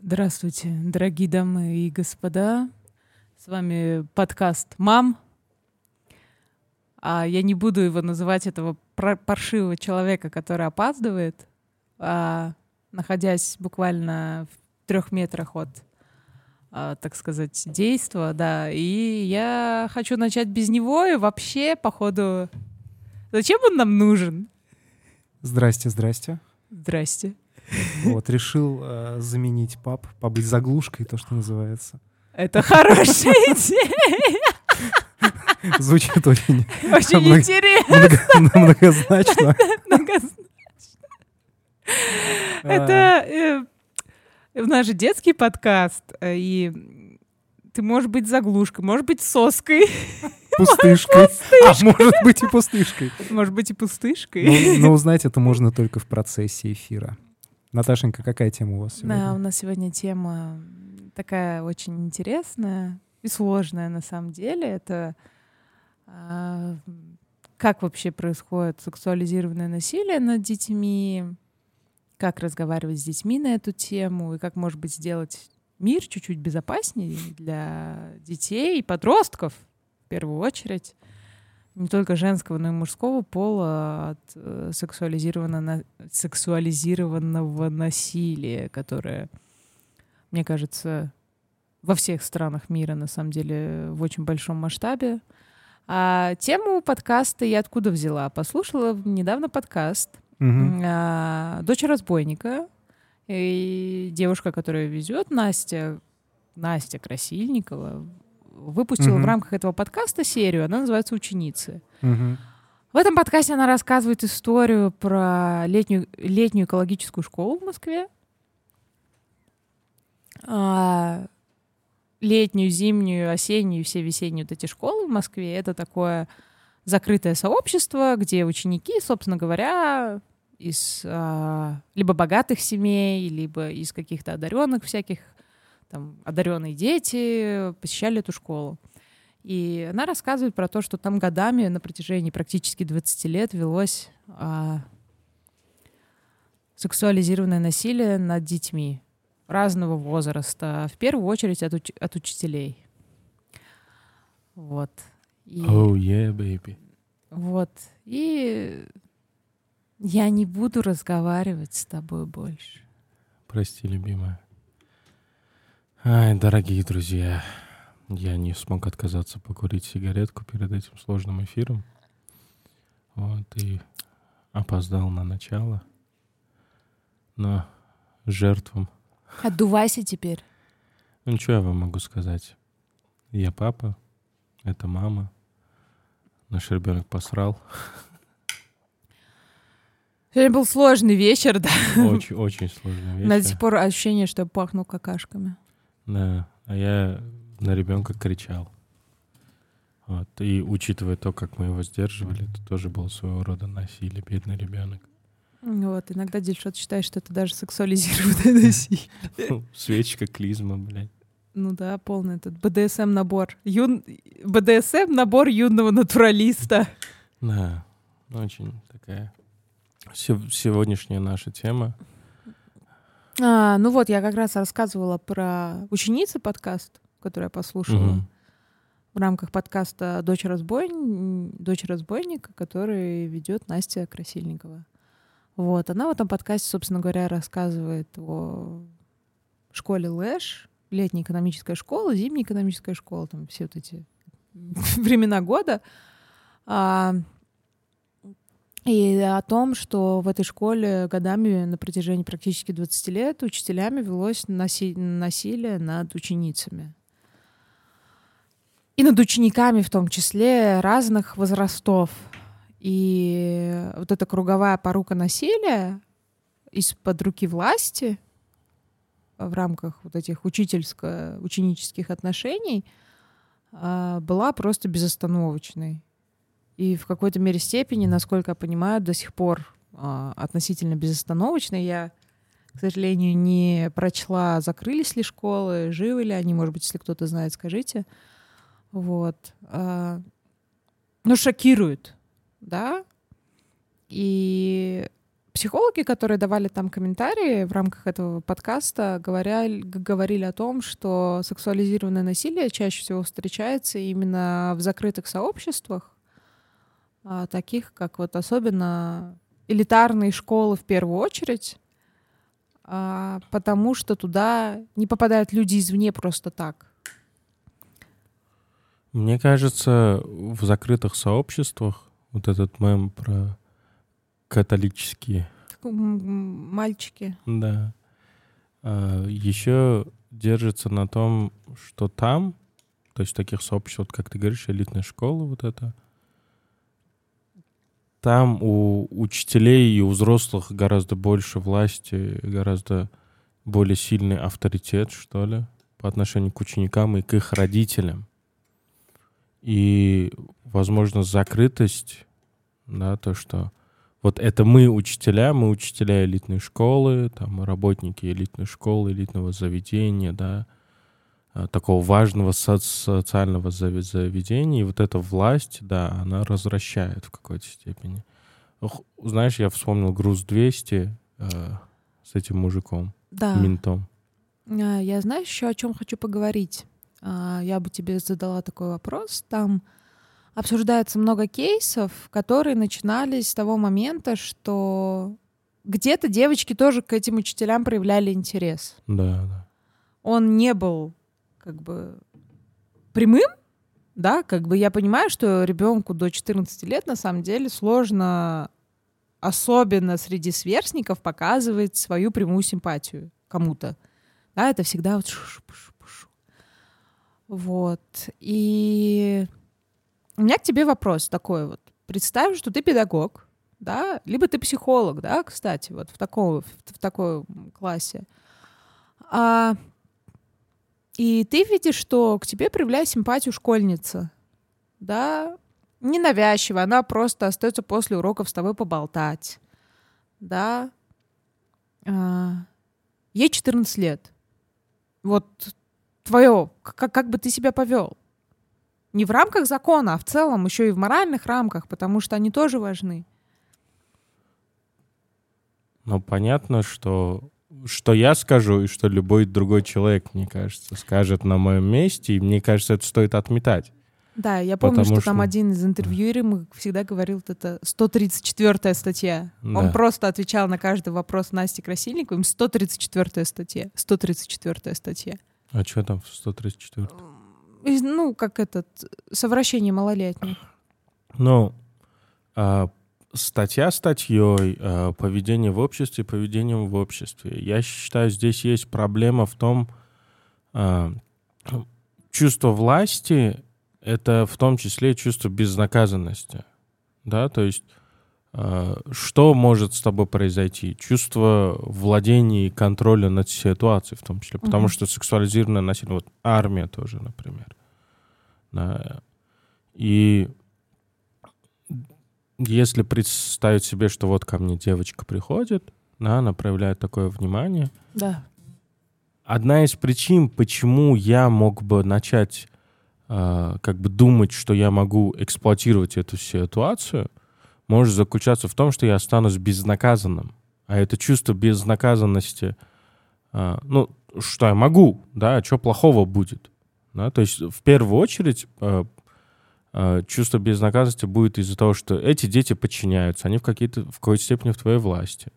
Здравствуйте, дорогие дамы и господа. С вами подкаст «Мам». А я не буду его называть этого паршивого человека, который опаздывает, а, находясь буквально в трех метрах от, а, так сказать, действа, да. И я хочу начать без него, и вообще, походу, зачем он нам нужен? Здрасте, здрасте. Здрасте. Вот, решил э, заменить пап, побыть заглушкой, то, что называется. Это хорошая идея. Звучит очень... Очень много, интересно. Много, многозначно. Многозначно. Это... Э, у нас же детский подкаст, э, и ты можешь быть заглушкой, можешь быть соской. Пустышкой. А может быть и пустышкой. Может быть и пустышкой. Но, но узнать это можно только в процессе эфира. Наташенька, какая тема у вас сегодня? Да, у нас сегодня тема такая очень интересная и сложная на самом деле. Это а, как вообще происходит сексуализированное насилие над детьми, как разговаривать с детьми на эту тему и как, может быть, сделать мир чуть-чуть безопаснее для детей и подростков в первую очередь не только женского, но и мужского пола от э, сексуализированного, сексуализированного насилия, которое, мне кажется, во всех странах мира, на самом деле, в очень большом масштабе. А тему подкаста я откуда взяла? Послушала недавно подкаст угу. а, «Дочь разбойника». И девушка, которая везет, Настя, Настя Красильникова, выпустила угу. в рамках этого подкаста серию, она называется «Ученицы». Угу. В этом подкасте она рассказывает историю про летнюю, летнюю экологическую школу в Москве. А, летнюю, зимнюю, осеннюю, все весенние вот эти школы в Москве — это такое закрытое сообщество, где ученики, собственно говоря, из а, либо богатых семей, либо из каких-то одаренных всяких там одаренные дети посещали эту школу. И она рассказывает про то, что там годами на протяжении практически 20 лет велось а, сексуализированное насилие над детьми разного возраста, в первую очередь от, уч- от учителей. Вот. И, oh yeah, baby. Вот. И я не буду разговаривать с тобой больше. Прости, любимая. Ай, дорогие друзья, я не смог отказаться покурить сигаретку перед этим сложным эфиром. Вот, и опоздал на начало. Но жертвам... Отдувайся теперь. Ну, что я вам могу сказать? Я папа, это мама. Наш ребенок посрал. Сегодня был сложный вечер, да? Очень, очень сложный вечер. До сих пор ощущение, что я пахну какашками. Да, а я на ребенка кричал. Вот. И учитывая то, как мы его сдерживали, это тоже было своего рода насилие, бедный ребенок. Вот, иногда Дельшот считает, что это даже сексуализированное насилие. Ну, свечка, клизма, блядь. Ну да, полный этот БДСМ-набор. Юн... БДСМ-набор юного натуралиста. Да, очень такая сегодняшняя наша тема а, ну вот, я как раз рассказывала про ученицы подкаст, который я послушала угу. в рамках подкаста «Дочь, разбойн... «Дочь разбойника», который ведет Настя Красильникова. Вот, она в этом подкасте, собственно говоря, рассказывает о школе Лэш, летняя экономическая школа, зимняя экономическая школа, там все вот эти времена года. А, и о том, что в этой школе годами на протяжении практически 20 лет учителями велось наси- насилие над ученицами. И над учениками в том числе разных возрастов. И вот эта круговая порука насилия из-под руки власти в рамках вот этих учительско-ученических отношений а, была просто безостановочной и в какой-то мере степени, насколько я понимаю, до сих пор а, относительно безостановочной. Я, к сожалению, не прочла, закрылись ли школы, живы ли они, может быть, если кто-то знает, скажите. Вот. А, ну, шокирует, да? И психологи, которые давали там комментарии в рамках этого подкаста, говорили, говорили о том, что сексуализированное насилие чаще всего встречается именно в закрытых сообществах, таких как вот особенно элитарные школы в первую очередь, а, потому что туда не попадают люди извне просто так. Мне кажется, в закрытых сообществах вот этот мем про католические. Мальчики. Да. А, еще держится на том, что там, то есть таких сообществ, вот как ты говоришь, элитная школа вот это, там у учителей и у взрослых гораздо больше власти, гораздо более сильный авторитет, что ли, по отношению к ученикам и к их родителям. И, возможно, закрытость, да, то, что вот это мы учителя, мы учителя элитной школы, там, работники элитной школы, элитного заведения, да, такого важного со- социального заведения, и вот эта власть, да, она развращает в какой-то степени. Знаешь, я вспомнил «Груз 200» э, с этим мужиком, да. ментом. А, я знаю еще о чем хочу поговорить. А, я бы тебе задала такой вопрос. Там обсуждается много кейсов, которые начинались с того момента, что где-то девочки тоже к этим учителям проявляли интерес. Да, да. Он не был как бы прямым, да, как бы я понимаю, что ребенку до 14 лет на самом деле сложно, особенно среди сверстников, показывать свою прямую симпатию кому-то. Да, это всегда вот вот. И у меня к тебе вопрос такой вот. Представь, что ты педагог, да, либо ты психолог, да, кстати, вот в таком, в, в такой классе. А, и ты видишь, что к тебе проявляет симпатию школьница, да, ненавязчиво, она просто остается после уроков с тобой поболтать, да. А, ей 14 лет. Вот твое, как, как бы ты себя повел? Не в рамках закона, а в целом еще и в моральных рамках, потому что они тоже важны. Ну, понятно, что что я скажу и что любой другой человек, мне кажется, скажет на моем месте, и мне кажется, это стоит отметать. Да, я помню, что, что там один из интервьюеров всегда говорил, это 134-я статья. Да. Он просто отвечал на каждый вопрос Насти Красильниковой, им 134-я статья, 134-я статья. А что там в 134 Ну, как этот, совращение малолетних. Ну, а, статья статьей, а, поведение в обществе поведением в обществе. Я считаю, здесь есть проблема в том, а, чувство власти — это в том числе чувство безнаказанности. Да, то есть а, что может с тобой произойти? Чувство владения и контроля над ситуацией в том числе. Потому mm-hmm. что сексуализированное насилие, вот армия тоже, например. Да. И если представить себе, что вот ко мне девочка приходит, да, она проявляет такое внимание. Да. Одна из причин, почему я мог бы начать э, как бы думать, что я могу эксплуатировать эту ситуацию, может заключаться в том, что я останусь безнаказанным. А это чувство безнаказанности, а, ну, что я могу, да, а что плохого будет. Да? То есть в первую очередь а, чувство безнаказанности будет из-за того, что эти дети подчиняются, они в, какие-то, в какой-то степени в твоей власти.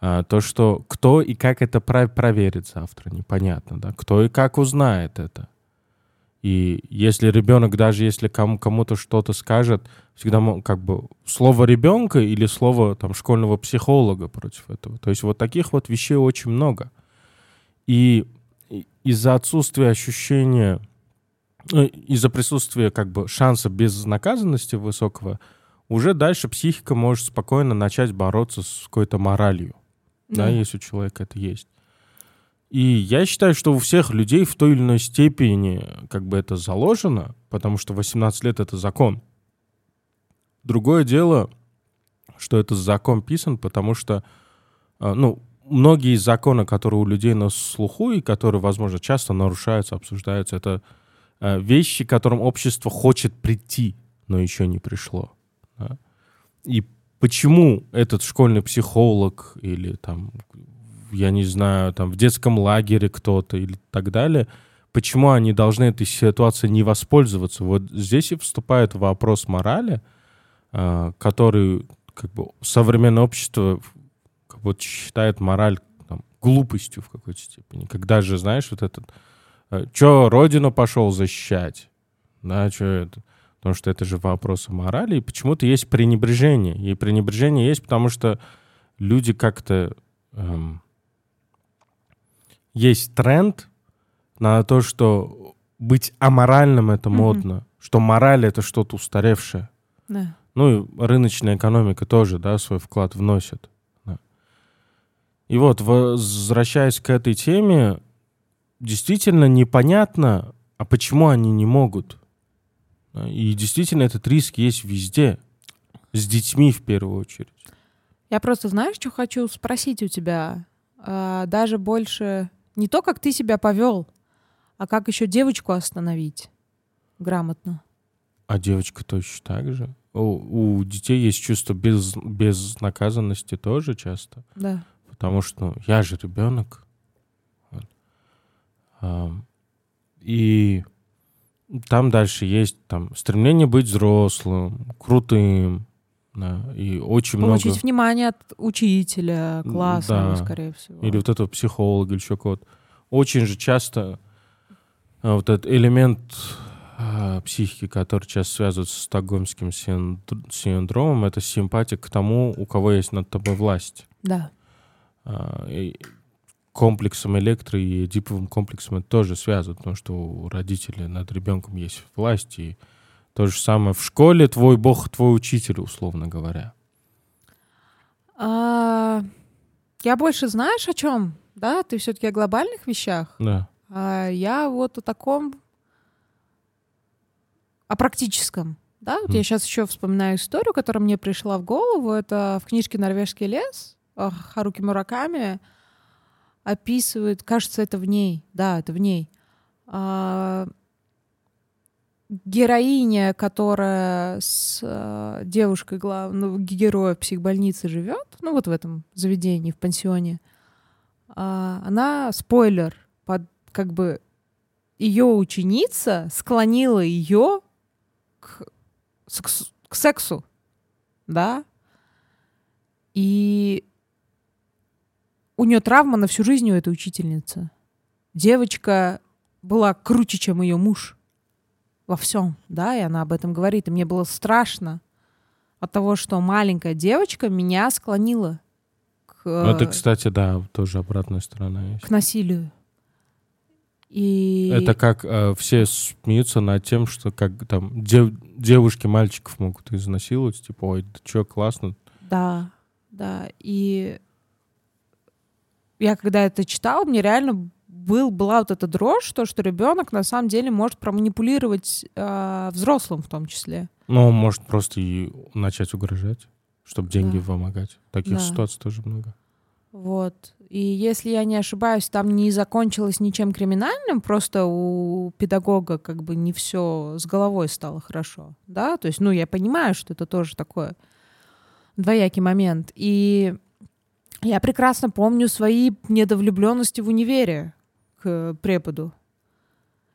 А, то, что кто и как это проверит завтра, непонятно, да, кто и как узнает это. И если ребенок, даже если кому- кому-то что-то скажет, всегда как бы слово ребенка или слово там школьного психолога против этого. То есть вот таких вот вещей очень много. И из-за отсутствия ощущения, из-за присутствия как бы шанса безнаказанности высокого, уже дальше психика может спокойно начать бороться с какой-то моралью, да, да если у человека это есть. И я считаю, что у всех людей в той или иной степени как бы это заложено, потому что 18 лет — это закон. Другое дело, что этот закон писан, потому что, а, ну, многие из законов, которые у людей на слуху и которые, возможно, часто нарушаются, обсуждаются, это вещи, к которым общество хочет прийти, но еще не пришло. Да? И почему этот школьный психолог или там, я не знаю, там в детском лагере кто-то или так далее, почему они должны этой ситуацией не воспользоваться? Вот здесь и вступает вопрос морали, а, который как бы современное общество как бы, считает мораль там, глупостью в какой-то степени. Когда же, знаешь, вот этот... Э, Че, родину пошел защищать? Да, что это? Потому что это же вопросы морали, и почему-то есть пренебрежение. И пренебрежение есть, потому что люди как-то... Эм, есть тренд на то, что быть аморальным — это модно, mm-hmm. что мораль — это что-то устаревшее. Да. Ну и рыночная экономика тоже, да, свой вклад вносит. Да. И вот, возвращаясь к этой теме, действительно непонятно, а почему они не могут. И действительно этот риск есть везде. С детьми в первую очередь. Я просто, знаешь, что хочу спросить у тебя? А, даже больше не то, как ты себя повел, а как еще девочку остановить грамотно. А девочка точно так же? у, у детей есть чувство без, безнаказанности тоже часто. Да. Потому что ну, я же ребенок. И там дальше есть там стремление быть взрослым, крутым, да, и очень Получить много... внимание от учителя, класса, да. скорее всего. Или вот этого психолога, или еще кого-то. Очень же часто а, вот этот элемент а, психики, который часто связывается с стокгольмским синдромом, это симпатия к тому, у кого есть над тобой власть. Да. А, и комплексом электро и эдиповым комплексом это тоже связано, потому что у родителей над ребенком есть власть, и то же самое в школе твой бог, твой учитель, условно говоря. А, я больше знаешь о чем? Да, ты все-таки о глобальных вещах. Да. А я вот о таком о практическом. Да, вот mm. я сейчас еще вспоминаю историю, которая мне пришла в голову. Это в книжке «Норвежский лес» Харуки Мураками описывает, кажется, это в ней, да, это в ней. А, героиня, которая с а, девушкой главного героя в психбольнице живет, ну вот в этом заведении, в пансионе, а, она, спойлер, под, как бы ее ученица склонила ее к, к сексу, да, и у нее травма на всю жизнь у этой учительницы. Девочка была круче, чем ее муж во всем, да, и она об этом говорит. И мне было страшно от того, что маленькая девочка меня склонила к... Ну, это, кстати, да, тоже обратная сторона есть. К насилию. И... Это как э, все смеются над тем, что как там дев, девушки мальчиков могут изнасиловать, типа, ой, да что, классно. Да, да. И я когда это читала, мне реально был, была вот эта дрожь, то, что ребенок на самом деле может проманипулировать э, взрослым в том числе. Ну, он может просто и начать угрожать, чтобы деньги да. помогать. Таких да. ситуаций тоже много. Вот. И если я не ошибаюсь, там не закончилось ничем криминальным, просто у педагога как бы не все с головой стало хорошо, да, то есть, ну, я понимаю, что это тоже такой двоякий момент. И я прекрасно помню свои недовлюбленности в универе к преподу.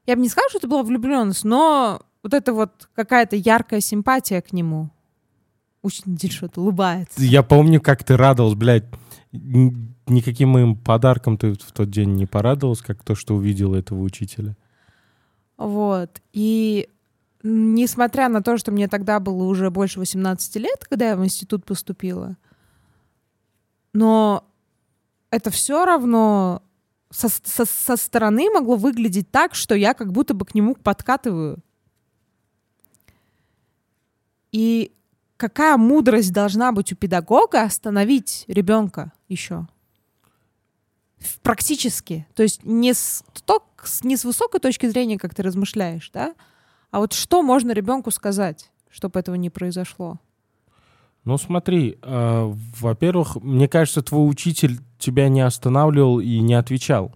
Я бы не сказала, что это была влюбленность, но вот это вот какая-то яркая симпатия к нему. Учитель что-то улыбается. Я помню, как ты радовался, блядь никаким моим подарком ты в тот день не порадовалась, как то, что увидела этого учителя? Вот. И несмотря на то, что мне тогда было уже больше 18 лет, когда я в институт поступила, но это все равно со, со, со стороны могло выглядеть так, что я как будто бы к нему подкатываю. И какая мудрость должна быть у педагога остановить ребенка еще? Практически. То есть не с, то, не с высокой точки зрения, как ты размышляешь, да? А вот что можно ребенку сказать, чтобы этого не произошло? Ну смотри, э, во-первых, мне кажется, твой учитель тебя не останавливал и не отвечал.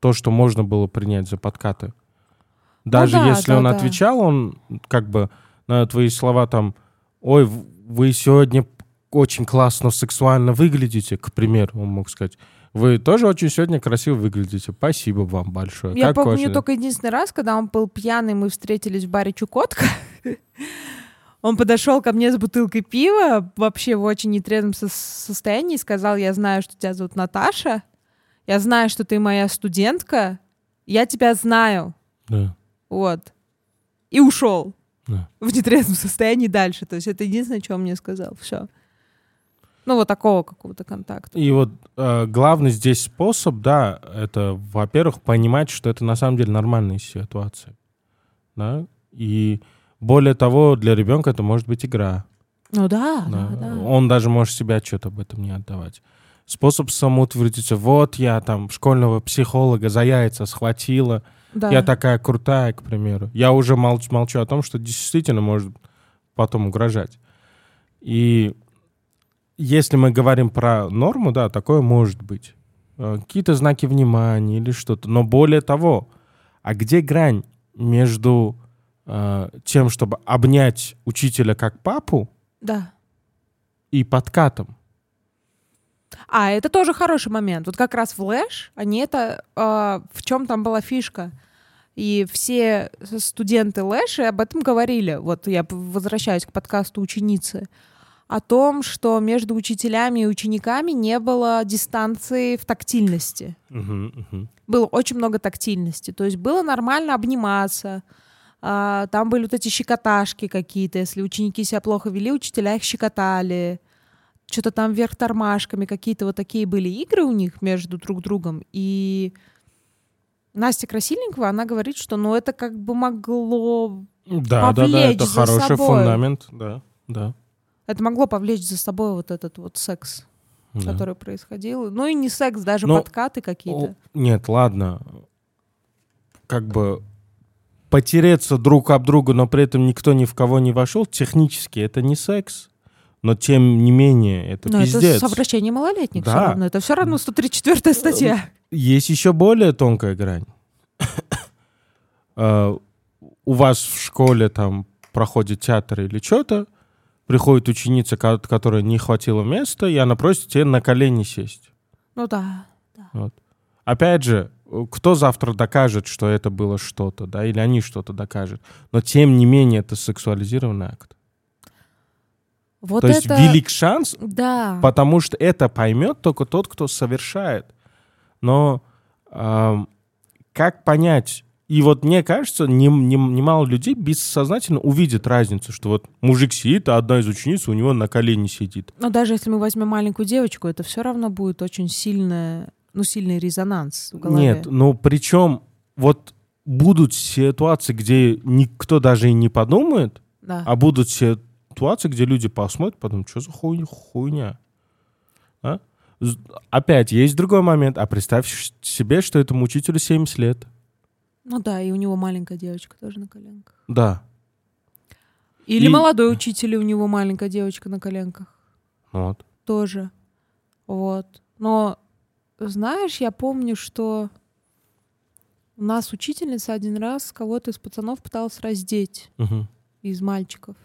То, что можно было принять за подкаты. Ну Даже ну, да, если да, он да. отвечал, он как бы на твои слова там ой, вы сегодня очень классно сексуально выглядите, к примеру, он мог сказать. Вы тоже очень сегодня красиво выглядите. Спасибо вам большое. Я Как помню ваше- только единственный раз, когда он был пьяный, мы встретились в баре Чукотка. Он подошел ко мне с бутылкой пива, вообще в очень нетрезвом со- состоянии, и сказал, я знаю, что тебя зовут Наташа, я знаю, что ты моя студентка, я тебя знаю. Да. Вот. И ушел Да. в нетрезвом состоянии дальше. То есть это единственное, что он мне сказал. Все. Ну, вот такого какого-то контакта. И вот э, главный здесь способ, да, это, во-первых, понимать, что это на самом деле нормальная ситуация. Да? И более того, для ребенка это может быть игра. Ну да, Да. да, да. Он даже может себе отчет об этом не отдавать. Способ самоутвердиться. Вот я там школьного психолога за яйца схватила. Да. Я такая крутая, к примеру. Я уже молчу, молчу о том, что действительно может потом угрожать. И если мы говорим про норму, да, такое может быть. Э, Какие-то знаки внимания или что-то. Но более того, а где грань между э, тем, чтобы обнять учителя как папу Да. и подкатом? А, это тоже хороший момент. Вот как раз в Лэш, они это... э, в чем там была фишка? И все студенты Лэши об этом говорили. Вот я возвращаюсь к подкасту ученицы. О том, что между учителями и учениками не было дистанции в тактильности. Мгм, мгм. Было очень много тактильности. То есть было нормально обниматься. А, Там были вот эти щекоташки какие-то. Если ученики себя плохо вели, учителя их щекотали. Что-то там вверх тормашками. Какие-то вот такие были игры у них между друг другом. И Настя Красильникова, она говорит, что ну это как бы могло... Да, да, да, Повлечь это за хороший собой. фундамент, да, да. Это могло повлечь за собой вот этот вот секс, да. который происходил. Ну и не секс, даже Но- подкаты какие-то. О, Нет, ладно. Как бы потереться друг об друга, но при этом никто ни в кого не вошел, технически это не секс. Но тем не менее, это Но пиздец. это совращение малолетних Да. все равно. Это все равно 134 статья. Есть еще более тонкая грань. Э, У вас в школе там проходит театр или что-то, приходит ученица, ко- которой не хватило места, и она просит тебе на колени сесть. Ну да. Опять же, кто завтра докажет, что это было что-то, да, или они что-то докажут. Но тем не менее это сексуализированный акт. Вот То есть это... велик шанс, Да. потому что это поймет только тот, кто совершает. Но ам, как понять? И вот мне кажется, не- не- немало людей бессознательно увидят разницу, что вот мужик сидит, а одна из учениц у него на колени сидит. Но даже если мы возьмем маленькую девочку, это все равно будет очень сильная, ну, сильный резонанс в голове. Нет, ну причем вот будут ситуации, где никто даже и не подумает, Да. а будут ситуации, где люди посмотрят, потом, что за хуйня? хуйня? А? Опять, есть другой момент. А представь себе, что этому учителю 70 лет. Ну да, и у него маленькая девочка тоже на коленках. Да. Или И- молодой учитель, и у него маленькая девочка на коленках. Вот. Тоже. Вот. Но, знаешь, я помню, что у нас учительница один раз кого-то из пацанов пыталась раздеть Мгм. из мальчиков.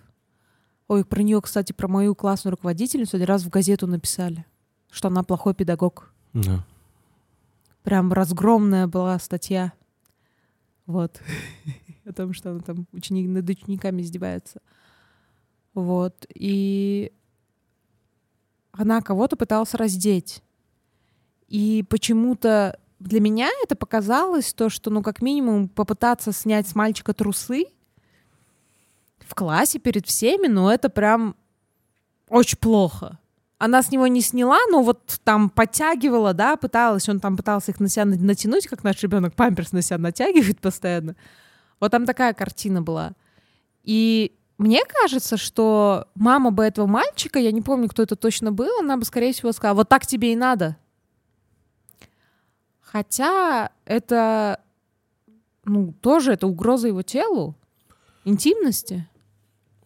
Ой, про нее, кстати, про мою классную руководительницу один раз в газету написали, что она плохой педагог. Да. Прям разгромная была статья. Вот. О том, что она там ученик, над учениками издевается. Вот. И она кого-то пыталась раздеть. И почему-то для меня это показалось то, что, ну, как минимум, попытаться снять с мальчика трусы в классе перед всеми, ну, это прям очень плохо. Она с него не сняла, но вот там подтягивала, да, пыталась, он там пытался их на себя на- натянуть, как наш ребенок памперс на себя натягивает постоянно. Вот там такая картина была. И мне кажется, что мама бы этого мальчика, я не помню, кто это точно был, она бы, скорее всего, сказала, вот так тебе и надо. Хотя это, ну, тоже это угроза его телу, интимности.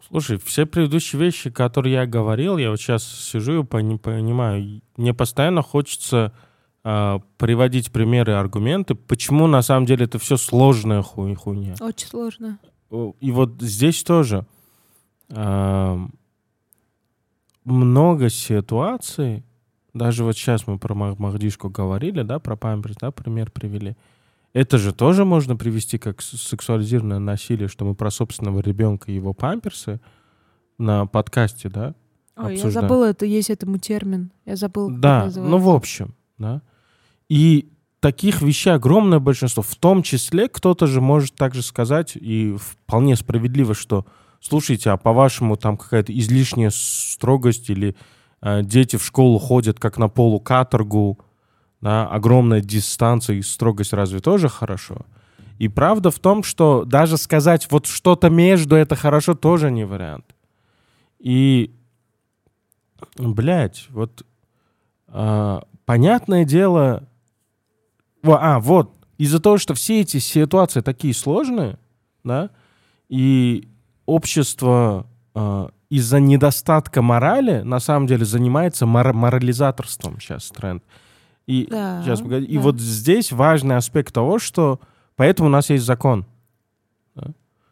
Слушай, все предыдущие вещи, которые я говорил, я вот сейчас сижу и пони- понимаю, мне постоянно хочется а, приводить примеры и аргументы, почему на самом деле это все сложная хуй- хуйня. Очень сложно. И вот здесь тоже. ам, много ситуаций, даже вот сейчас мы про Махдишку говорили, да, про памперс, да, пример привели. Это же тоже можно привести как сексуализированное насилие, что мы про собственного ребенка и его памперсы на подкасте, да, Ой, я забыла, это есть этому термин. Я забыла. Да, ну в общем, да. И таких вещей огромное большинство. В том числе кто-то же может также сказать, и вполне справедливо, что слушайте, а по-вашему там какая-то излишняя строгость или дети в школу ходят как на полукаторгу, да, огромная дистанция и строгость разве тоже хорошо? И правда в том, что даже сказать вот что-то между это хорошо тоже не вариант. И, блядь, вот э, понятное дело, а, вот, из-за того, что все эти ситуации такие сложные, да, и общество э, из-за недостатка морали на самом деле занимается мор- морализаторством сейчас тренд. И, да, сейчас, погоди, да. и вот здесь важный аспект того, что поэтому у нас есть закон. Да?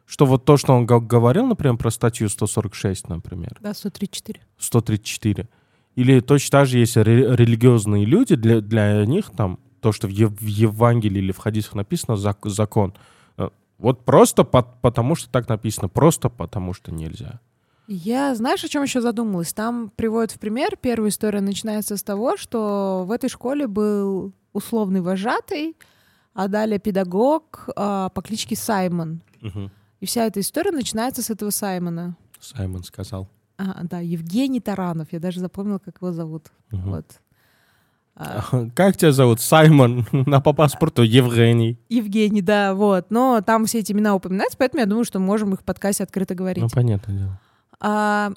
Что вот то, что он говорил, например, про статью 146, например. Да, 134. 134. Или точно так же есть ре- религиозные люди, для, для них там то, что в, Ев- в Евангелии или в хадисах написано, зак- закон. Э, вот просто по- потому, что так написано, просто потому, что нельзя. Я, знаешь, о чем еще задумалась? Там приводят в пример, первая история начинается с того, что в этой школе был условный вожатый, а далее педагог а, по кличке Саймон. Угу. И вся эта история начинается с этого Саймона. Саймон сказал. А, да, Евгений Таранов. Я даже запомнила, как его зовут. Угу. Вот. А. Как тебя зовут? Саймон, а по паспорту Евгений. Евгений, да, вот. Но там все эти имена упоминаются, поэтому я думаю, что можем их в подкасте открыто говорить. Ну, понятное дело. А,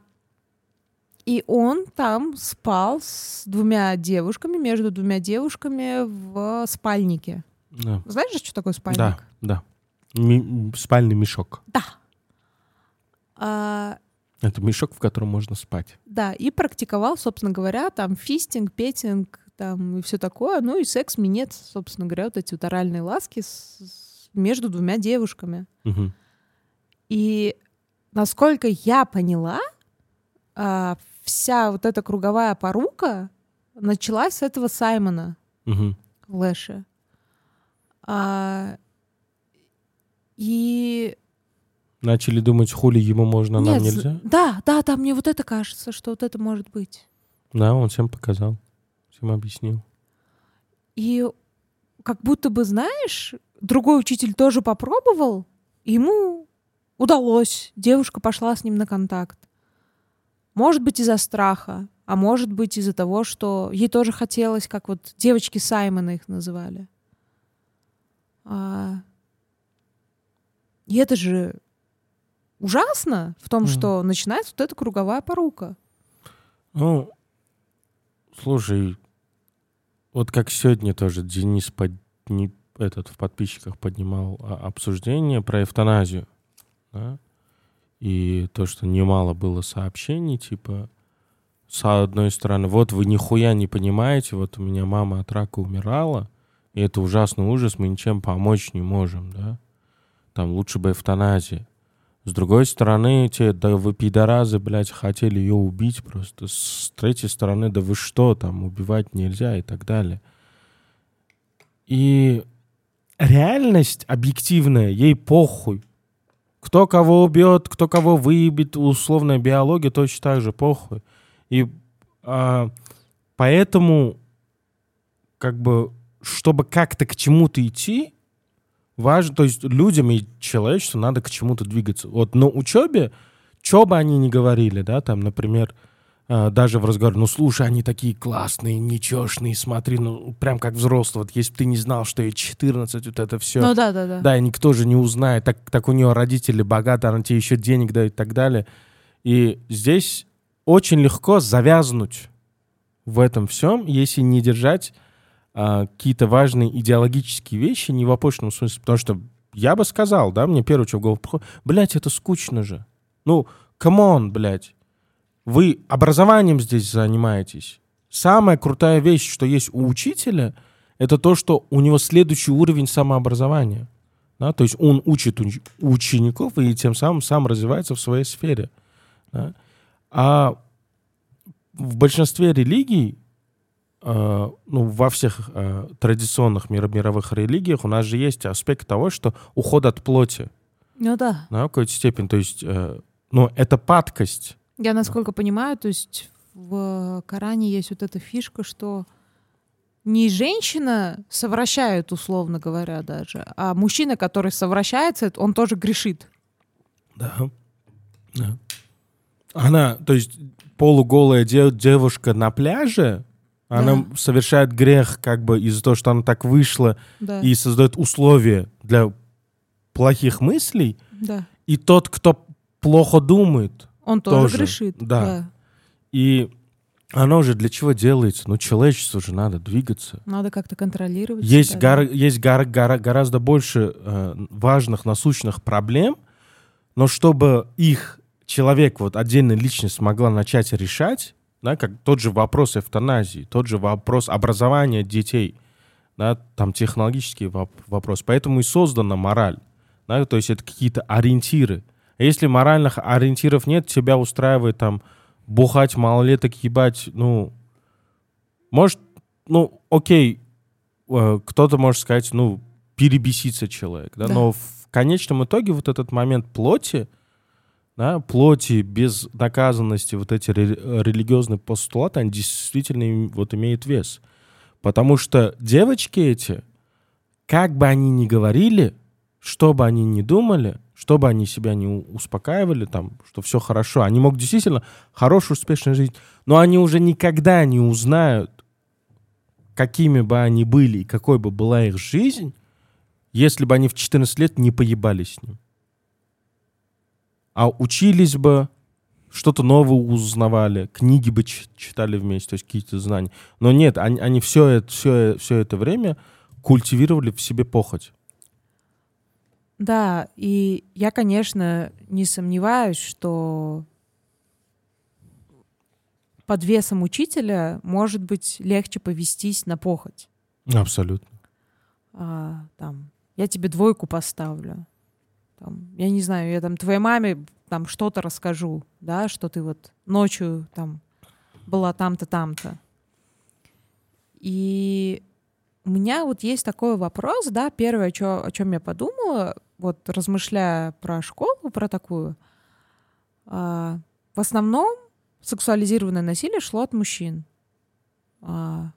и он там спал с двумя девушками, между двумя девушками в спальнике. Да. Знаешь, что такое спальник? Да, да. Ми- спальный мешок. Да. А, Это мешок, в котором можно спать. Да, и практиковал, собственно говоря, там фистинг, петинг, там и все такое. Ну и секс, минет, собственно говоря, вот эти вот оральные ласки с, с, между двумя девушками. Угу. И насколько я поняла, а, вся вот эта круговая порука началась с этого Саймона угу. Лэша. А, и начали думать, хули ему можно, а Нет, нам нельзя? Да, да, да, мне вот это кажется, что вот это может быть. Да, он всем показал всем объяснил. И как будто бы, знаешь, другой учитель тоже попробовал, ему удалось, девушка пошла с ним на контакт. Может быть, из-за страха, а может быть, из-за того, что ей тоже хотелось, как вот девочки Саймона их называли. А... И это же ужасно в том, mm. что начинается вот эта круговая порука. Ну, слушай, вот как сегодня тоже Денис под, не, этот, в подписчиках поднимал обсуждение про эвтаназию. Да? И то, что немало было сообщений, типа, с одной стороны, вот вы нихуя не понимаете, вот у меня мама от рака умирала, и это ужасный ужас, мы ничем помочь не можем, да? Там лучше бы эвтаназия. С другой стороны, те, да вы пидоразы, блядь, хотели ее убить просто. С третьей стороны, да вы что, там, убивать нельзя и так далее. И реальность объективная, ей похуй. Кто кого убьет, кто кого выебет, условная биология точно так же похуй. И а, поэтому, как бы, чтобы как-то к чему-то идти, важно, то есть людям и человечеству надо к чему-то двигаться. Вот на учебе, что бы они ни говорили, да, там, например, даже в разговоре, ну, слушай, они такие классные, нечешные, смотри, ну, прям как взрослый, вот если бы ты не знал, что ей 14, вот это все. Ну, да, да, да. Да, и никто же не узнает, так, так у нее родители богаты, она тебе еще денег дает и так далее. И здесь очень легко завязнуть в этом всем, если не держать а, какие-то важные идеологические вещи, не в опошленном смысле, потому что я бы сказал, да, мне первое, что в голову приходит, блядь, это скучно же. Ну, come on, блядь. Вы образованием здесь занимаетесь. Самая крутая вещь, что есть у учителя, это то, что у него следующий уровень самообразования. Да? То есть он учит учеников и тем самым сам развивается в своей сфере. Да? А в большинстве религий, э, ну, во всех э, традиционных мир, мировых религиях у нас же есть аспект того, что уход от плоти. Ну да. На какой-то степени. То есть, э, ну, это падкость. Я, насколько понимаю, то есть в Коране есть вот эта фишка, что не женщина совращает, условно говоря, даже, а мужчина, который совращается, он тоже грешит. Да. да. Она, то есть полуголая дев, девушка на пляже, да. она совершает грех как бы из-за того, что она так вышла да. и создает условия для плохих мыслей. Да. И тот, кто плохо думает, он тоже, тоже грешит. Да. да. И оно же для чего делается? Ну, человечеству же надо двигаться. Надо как-то контролировать. Есть, себя, гора, да? есть гора, гора, гораздо больше э, важных насущных проблем, но чтобы их человек, вот отдельная личность могла начать решать, да, как тот же вопрос эвтаназии, тот же вопрос образования детей, да, там технологический воп вопрос. Поэтому и создана мораль. Да, то есть это какие-то ориентиры. Если моральных ориентиров нет, тебя устраивает там бухать малолеток, ебать, ну, может, ну, окей, э, кто-то может сказать, ну, перебесится человек, да, да. но в конечном итоге вот этот момент плоти, да, плоти без наказанности, вот эти религиозные постулаты, они действительно вот имеют вес. Потому что девочки эти, как бы они ни говорили, что бы они ни думали, чтобы они себя не успокаивали, там, что все хорошо. Они могут действительно хорошую, успешную жизнь, но они уже никогда не узнают, какими бы они были и какой бы была их жизнь, если бы они в 14 лет не поебались с ним. А учились бы, что-то новое узнавали, книги бы читали вместе, то есть какие-то знания. Но нет, они, они все, это, все, все это время культивировали в себе похоть. Да, и я, конечно, не сомневаюсь, что под весом учителя может быть легче повестись на похоть. Абсолютно. А, там, я тебе двойку поставлю. Там, я не знаю, я там твоей маме там что-то расскажу, да, что ты вот ночью там была там-то, там-то. И у меня вот есть такой вопрос, да, первое, чё, о чем я подумала, вот размышляя про школу, про такую, а, в основном сексуализированное насилие шло от мужчин. А,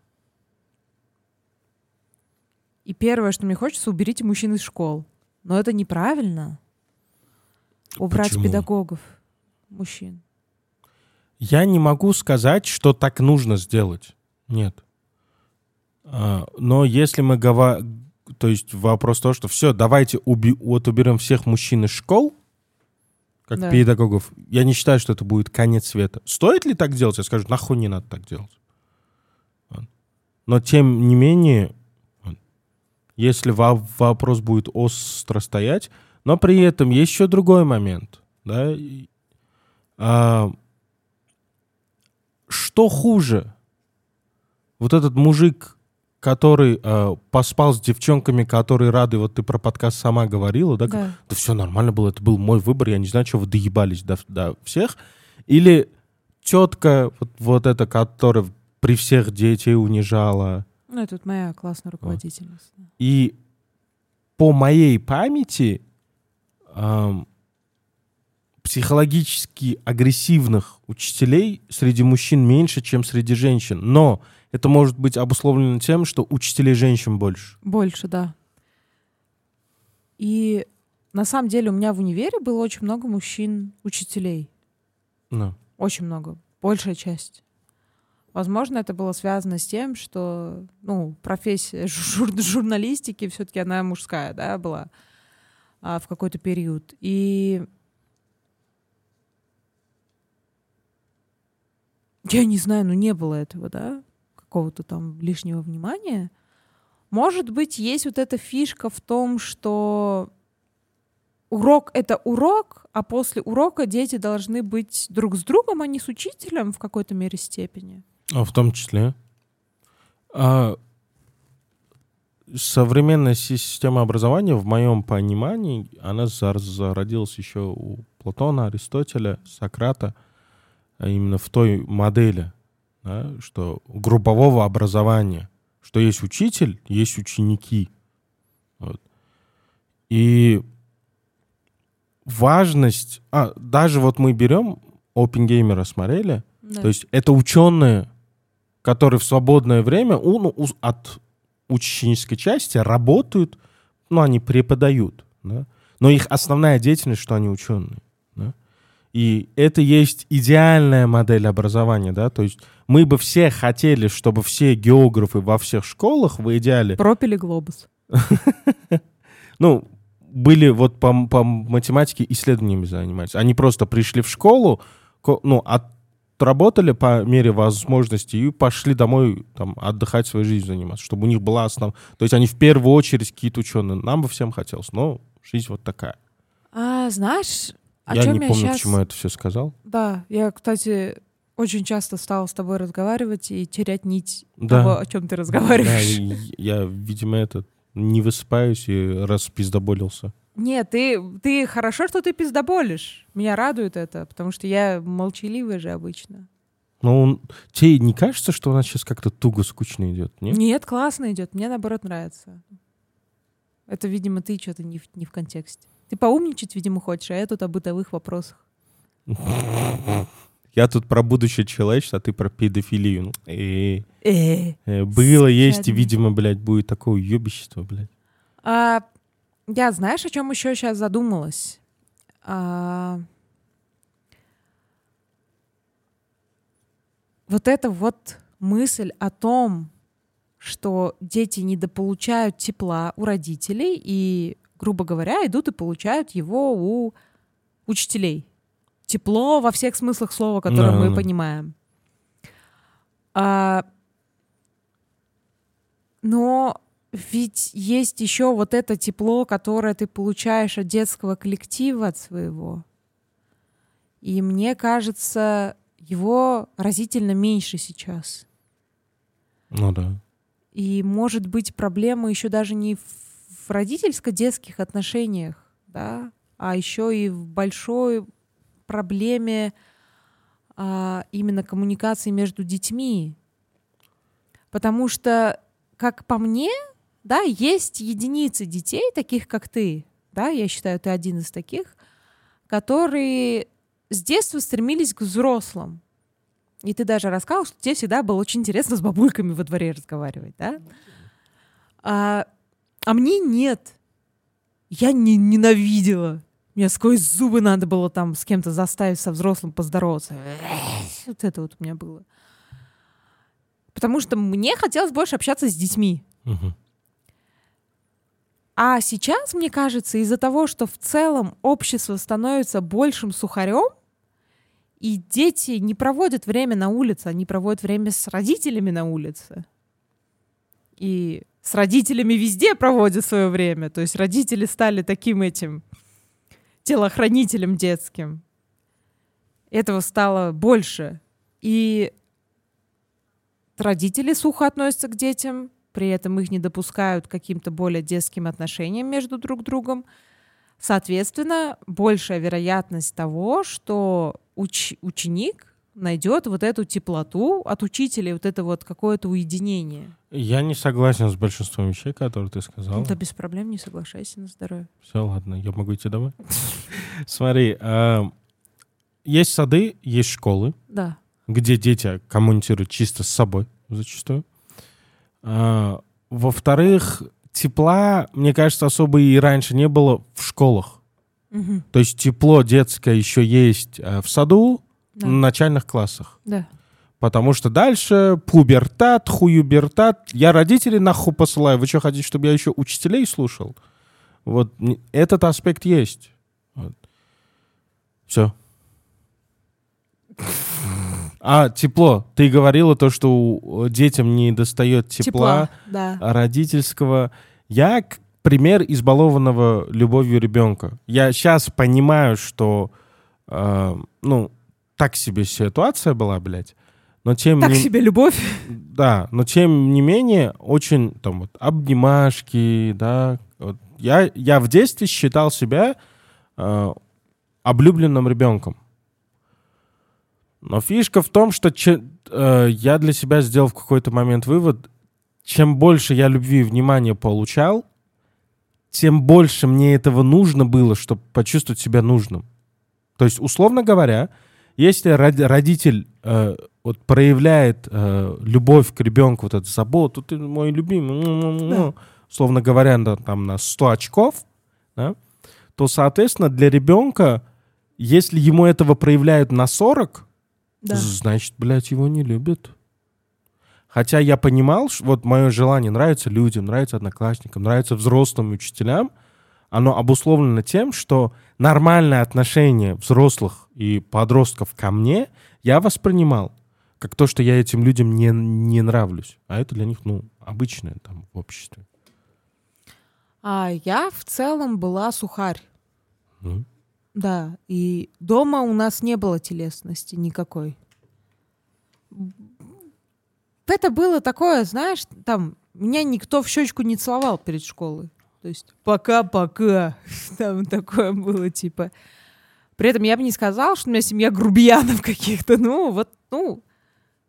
и первое, что мне хочется, уберите мужчин из школ. Но это неправильно. Убрать Почему? педагогов, мужчин. Я не могу сказать, что так нужно сделать. Нет. А, но если мы говорим то есть вопрос то, что все, давайте уби вот уберем всех мужчин из школ, как да. педагогов. Я не считаю, что это будет конец света. Стоит ли так делать? Я скажу, нахуй не надо так делать. Но тем не менее, если вопрос будет остро стоять, но при этом есть еще другой момент. Да? А, что хуже? Вот этот мужик который э, поспал с девчонками, которые рады, вот ты про подкаст сама говорила, да? Да, да все нормально было, это был мой выбор, я не знаю, что вы доебались до, до всех. Или тетка, вот, вот эта, которая при всех детей унижала. Ну, это вот моя классная руководительница. И по моей памяти эм, психологически агрессивных учителей среди мужчин меньше, чем среди женщин. Но это может быть обусловлено тем, что учителей женщин больше. Больше, да. И на самом деле у меня в универе было очень много мужчин-учителей. No. Очень много. Большая часть. Возможно, это было связано с тем, что ну, профессия жур журналистики все-таки она мужская, да, была а, в какой-то период. И я не знаю, ну не было этого, да какого-то там лишнего внимания. Может быть, есть вот эта фишка в том, что урок — это урок, а после урока дети должны быть друг с другом, а не с учителем в какой-то мере степени. А в том числе. А современная система образования, в моем понимании, она зародилась еще у Платона, Аристотеля, Сократа, а именно в той модели да, что группового образования, что есть учитель, есть ученики. Вот. И важность, а, даже вот мы берем OpenGamer смотрели, да. то есть это ученые, которые в свободное время у, ну, от ученической части работают, ну, они преподают, да, но их основная деятельность, что они ученые. Да? И это есть идеальная модель образования, да, то есть мы бы все хотели, чтобы все географы во всех школах в идеале... Пропили глобус. Ну, были вот по, по математике исследованиями занимались. Они просто пришли в школу, ну, отработали по мере возможности и пошли домой там, отдыхать своей жизнью заниматься, чтобы у них была основа. То есть они в первую очередь какие-то ученые. Нам бы всем хотелось, но жизнь вот такая. А, знаешь, о я не помню, сейчас... почему я это все сказал. Да, я, кстати, очень часто стала с тобой разговаривать и терять нить да. того, о чем ты разговариваешь. Да, я, видимо, это не высыпаюсь и раз пиздоболился. Нет, ты, ты хорошо, что ты пиздоболишь. Меня радует это, потому что я молчаливая же обычно. Ну, тебе не кажется, что у нас сейчас как-то туго скучно идет? Нет? Нет, классно идет. Мне наоборот нравится. Это, видимо, ты что-то не в, не в контексте. Ты поумничать, видимо, хочешь, а я тут о бытовых вопросах. Я тут про будущее человечество, а ты про педофилию. Ну, э, э, э, было, есть и, видимо, блядь, будет такое уебищество, блядь. А, я знаешь, о чем еще сейчас задумалась? А, вот эта вот мысль о том, что дети недополучают тепла у родителей и, грубо говоря, идут и получают его у учителей. Тепло во всех смыслах слова, которые да, мы да. понимаем. А, но ведь есть еще вот это тепло, которое ты получаешь от детского коллектива, от своего. И мне кажется, его разительно меньше сейчас. Ну да. И может быть проблема еще даже не в родительско-детских отношениях, да, а еще и в большой проблеме а, именно коммуникации между детьми. Потому что, как по мне, да, есть единицы детей, таких как ты, да, я считаю, ты один из таких, которые с детства стремились к взрослым. И ты даже рассказал, что тебе всегда было очень интересно с бабульками во дворе разговаривать, да? А, а мне нет. Я не ненавидела. Мне сквозь зубы надо было там с кем-то заставить со взрослым поздороваться. Вот это вот у меня было. Потому что мне хотелось больше общаться с детьми. Угу. А сейчас, мне кажется, из-за того, что в целом общество становится большим сухарем, и дети не проводят время на улице, они проводят время с родителями на улице. И с родителями везде проводят свое время. То есть родители стали таким этим телохранителем детским. Этого стало больше. И родители сухо относятся к детям, при этом их не допускают каким-то более детским отношениям между друг другом. Соответственно, большая вероятность того, что уч- ученик найдет вот эту теплоту от учителя, вот это вот какое-то уединение. Я не согласен с большинством вещей, которые ты сказал. Да без проблем, не соглашайся на здоровье. Все, ладно, я могу идти домой. Смотри, а, есть сады, есть школы, да. где дети коммуницируют чисто с собой зачастую. А, во-вторых, тепла, мне кажется, особо и раньше не было в школах. Угу. То есть тепло детское еще есть э, в саду, да. на начальных классах. Да. Потому что дальше пубертат, хуюбертат. Я родителей нахуй посылаю. Вы что, хотите, чтобы я еще учителей слушал? Вот этот аспект есть. Вот. Все. А, тепло. Ты говорила то, что детям не достает тепла, тепла да. родительского. Я пример избалованного любовью ребенка. Я сейчас понимаю, что, э, ну, так себе ситуация была, блядь. Но тем так не... себе любовь. Да, но тем не менее, очень там вот обнимашки, да. Вот. Я, я в детстве считал себя э, облюбленным ребенком. Но фишка в том, что че- э, я для себя сделал в какой-то момент вывод, чем больше я любви и внимания получал, тем больше мне этого нужно было, чтобы почувствовать себя нужным. То есть, условно говоря, если роди- родитель э, вот проявляет э, любовь к ребенку, вот эту заботу, ты мой любимый, му-му-му, условно говоря, да, там на 100 очков, да, то, соответственно, для ребенка, если ему этого проявляют на 40, Да. значит, блядь, его не любят. Хотя я понимал, что вот мое желание нравится людям, нравится одноклассникам, нравится взрослым учителям, оно обусловлено тем, что нормальное отношение взрослых и подростков ко мне я воспринимал как то, что я этим людям не, не нравлюсь. А это для них, ну, обычное там в обществе. А я в целом была сухарь. Ну, Да, и дома у нас не было телесности никакой. Это было такое, знаешь, там меня никто в щечку не целовал перед школой. То есть пока-пока. Там такое было типа. При этом я бы не сказала, что у меня семья грубиянов каких-то. Ну, вот, ну,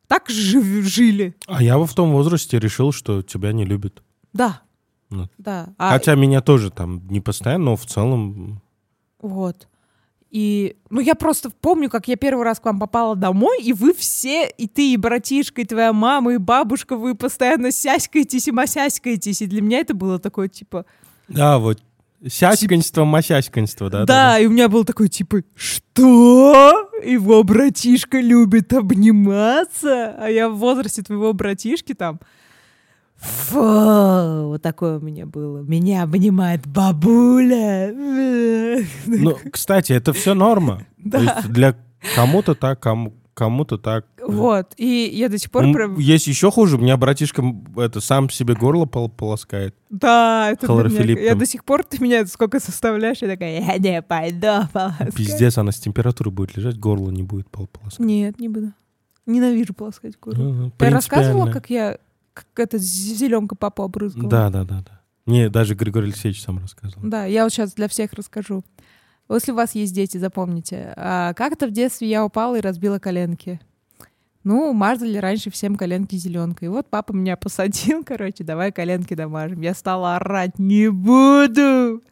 так жив- жили. А я в том возрасте решил, что тебя не любят. Да. Ну. Да. А Хотя меня тоже там не постоянно, но в целом... Вот. И, ну, я просто помню, как я первый раз к вам попала домой, и вы все, и ты, и братишка, и твоя мама, и бабушка, вы постоянно сяськаетесь и масяськаетесь. И для меня это было такое, типа... Да, вот сяськанство, масяськанство, да? Да, и у меня был такой, типа, что? Его братишка любит обниматься? А я в возрасте твоего братишки там... Фу, вот такое у меня было. Меня обнимает бабуля. Ну, кстати, это все норма. То Да. есть для кому-то так, кому- кому-то так. Вот. И я до сих пор... Прям- Есть еще хуже. У меня братишка это сам себе горло пол- полоскает. Да, это меня-. Я до сих пор, ты меня сколько составляешь, я такая, я не пойду полоскать». Пиздец, она с температурой будет лежать, горло не будет пол- полоскать. Нет, не буду. Ненавижу полоскать горло. Ну, Я рассказывала, как я как это зеленка папу обрызгала? Да, да, да, да. Не, даже Григорий Алексеевич сам рассказывал. Да, я вот сейчас для всех расскажу. Если у вас есть дети, запомните. А, как-то в детстве я упала и разбила коленки. Ну, мазали раньше всем коленки зеленкой. И вот папа меня посадил, короче, давай коленки домажем. Я стала орать, не буду.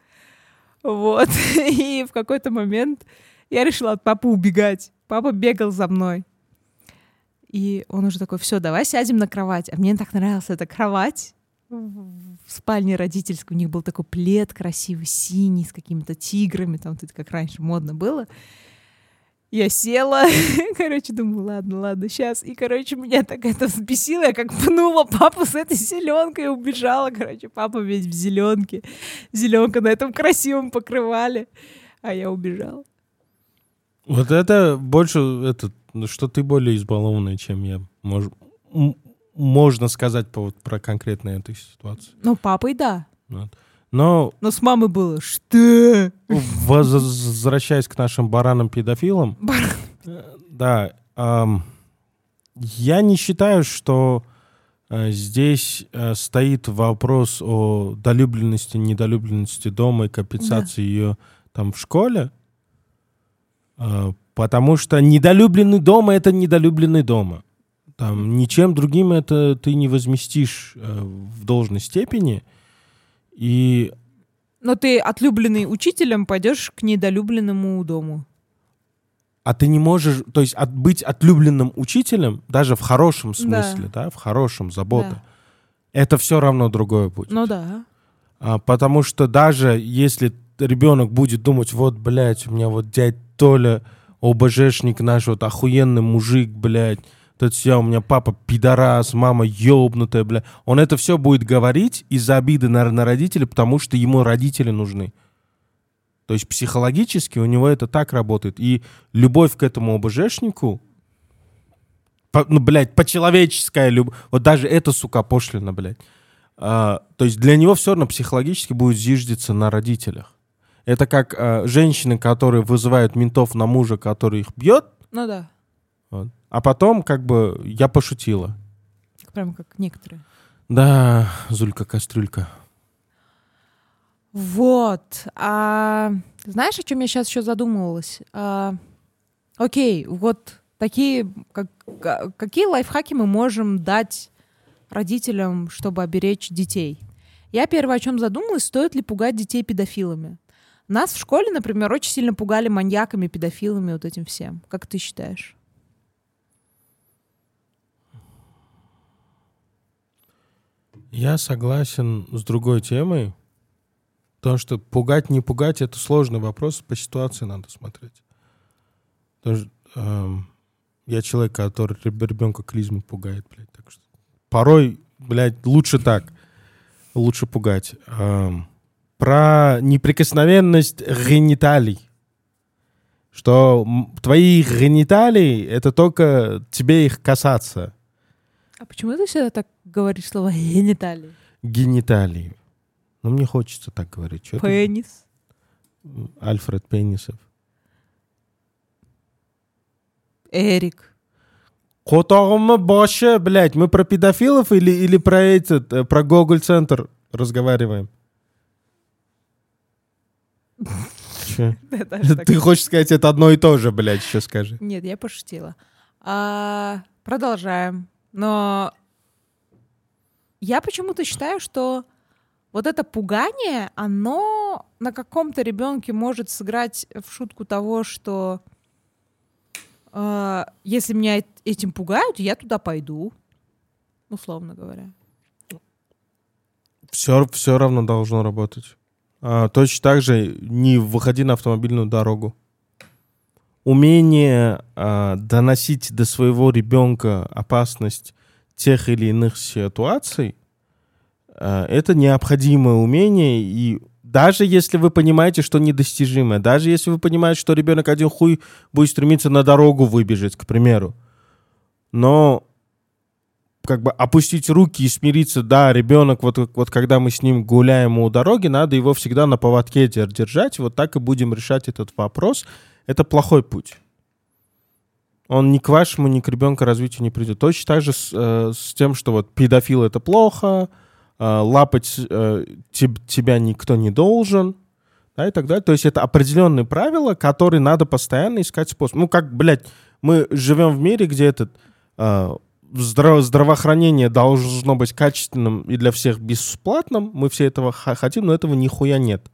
Вот. И в какой-то момент я решила от папы убегать. Папа бегал за мной. И он уже такой, все, давай сядем на кровать. А мне так нравилась эта кровать в спальне родительской. У них был такой плед красивый, синий, с какими-то тиграми, там, это как раньше модно было. Я села, короче, думаю, ладно, ладно, сейчас. И, короче, меня так это взбесило, я как пнула папу с этой зеленкой и убежала, короче, папа весь в зеленке. Зеленка на этом красивом покрывале. А я убежала. Вот это больше, это, ну, что ты более избалованная, чем я. Мож- м- можно сказать по, вот про конкретно этой ситуации. Ну, папой, да. Вот. Но Но с мамой было, что? воз- возвращаясь к нашим баранам-педофилам, Баран. да, ам, я не считаю, что э, здесь э, стоит вопрос о долюбленности, недолюбленности дома и компенсации ее там в школе, Э, потому что недолюбленный дома — это недолюбленный дома. Там ничем другим это ты не возместишь э, в должной степени. И Но ты отлюбленный учителем пойдешь к недолюбленному дому. А ты не можешь, то есть от, быть отлюбленным учителем, даже в хорошем смысле, да, в хорошем, забота, Да. это все равно другое будет. Ну да. А, потому что даже если ребенок будет думать, вот, блядь, у меня вот дядь Толя, ОБЖшник наш, вот охуенный мужик, блядь, тут все, у меня папа пидорас, мама ёбнутая, блядь. Он это все будет говорить из-за обиды на, на родителей, потому что ему родители нужны. То есть психологически у него это так работает. И любовь к этому ОБЖшнику, по- ну, блядь, по-человеческая любовь, вот даже это, сука, пошлина, блядь. А, то есть для него все равно психологически будет зиждиться на родителях. Это как а, женщины, которые вызывают ментов на мужа, который их бьет, Ну да. вот. А потом как бы я пошутила. Прям как некоторые. Да, Зулька Кастрюлька. Вот. А, знаешь, о чем я сейчас еще задумывалась? А, окей, вот такие, как, какие лайфхаки мы можем дать родителям, чтобы оберечь детей? Я первое, о чем задумалась, стоит ли пугать детей педофилами. Нас в школе, например, очень сильно пугали маньяками, педофилами, вот этим всем. Как ты считаешь? Я согласен с другой темой. Потому что пугать, не пугать — это сложный вопрос, по ситуации надо смотреть. Потому что, эм, я человек, который ребенка клизму пугает, блядь. Так что порой, блядь, лучше так. Лучше пугать. Эм, про неприкосновенность гениталий. Что твои гениталии — это только тебе их касаться. А почему ты всегда так говоришь слово гениталии? Гениталии. Ну, мне хочется так говорить. Что Пенис. ты? Альфред Пенисов. Эрик. Котогымы боше, блядь, мы про педофилов или, или про этот, э, про Гоголь-центр разговариваем? Че? Ты хочешь сказать, это одно и то же, блядь, еще скажи. Нет, я пошутила. А, продолжаем. Но я почему-то считаю, что вот это пугание, оно на каком-то ребенке может сыграть в шутку того, что э, если меня этим пугают, я туда пойду, условно говоря. Все, все равно должно работать. А, точно так же не выходи на автомобильную дорогу. Умение а, доносить до своего ребенка опасность тех или иных ситуаций а, это необходимое умение, и даже если вы понимаете, что недостижимое, даже если вы понимаете, что ребенок один хуй будет стремиться на дорогу выбежать, к примеру, но как бы опустить руки и смириться, да, ребенок, вот, вот когда мы с ним гуляем у дороги, надо его всегда на поводке держать, вот так и будем решать этот вопрос. Это плохой путь. Он ни к вашему, ни к ребенку развитию не придет. Точно так же с, э, с тем, что вот педофил это плохо, э, лапать э, теб, тебя никто не должен, да, и так далее. То есть это определенные правила, которые надо постоянно искать способ. Ну, как, блядь, мы живем в мире, где этот э, здраво здравоохранение должно быть качественным и для всех бесплатным. Мы все этого хотим, но этого нихуя нет.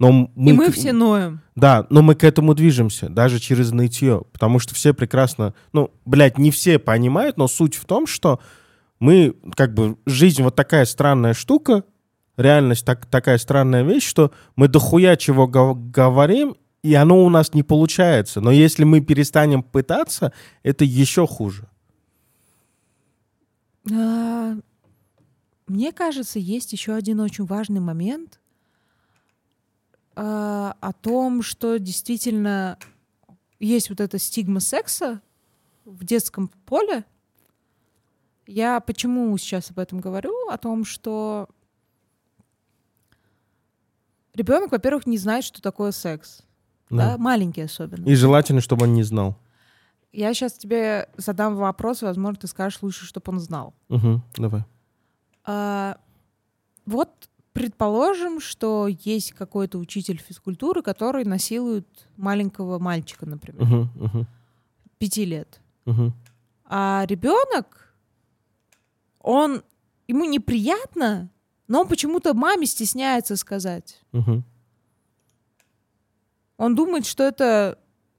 Но мы, и мы все ноем. Да, но мы к этому движемся, даже через нытье. Потому что все прекрасно... Ну, блядь, не все понимают, но суть в том, что мы, как бы, жизнь вот такая странная штука, реальность так, такая странная вещь, что мы дохуя чего говорим, и оно у нас не получается. Но если мы перестанем пытаться, это еще хуже. А, мне кажется, есть еще один очень важный момент а, о том, что действительно есть вот эта стигма секса в детском поле. Я почему сейчас об этом говорю? О том, что ребенок, во-первых, не знает, что такое секс. Да. да, маленький особенно. И желательно, чтобы он не знал. Я сейчас тебе задам вопрос, возможно, ты скажешь лучше, чтобы он знал. Угу, давай. А, вот предположим, что есть какой-то учитель физкультуры, который насилует маленького мальчика, например, угу, угу. пяти лет. Угу. А ребенок, он ему неприятно, но он почему-то маме стесняется сказать. Угу. Он думает, что это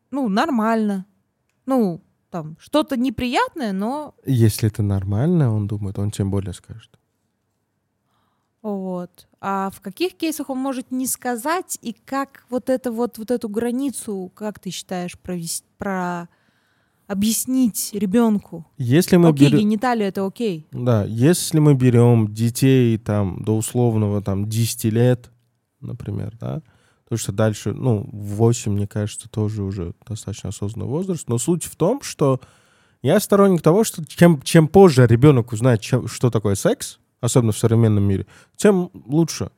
ну нормально ну, там, что-то неприятное, но... Если это нормально, он думает, он тем более скажет. Вот. А в каких кейсах он может не сказать, и как вот, это, вот, вот эту границу, как ты считаешь, провести, про объяснить ребенку? Если мы окей, берем... гениталия это окей. Да, если мы берем детей там до условного там 10 лет, например, да, Потому что дальше, ну, 8, мне кажется, тоже уже достаточно осознанный возраст. Но суть в том, что я сторонник того, что чем, чем позже ребенок узнает, чем, что такое секс, особенно в современном мире, тем лучше.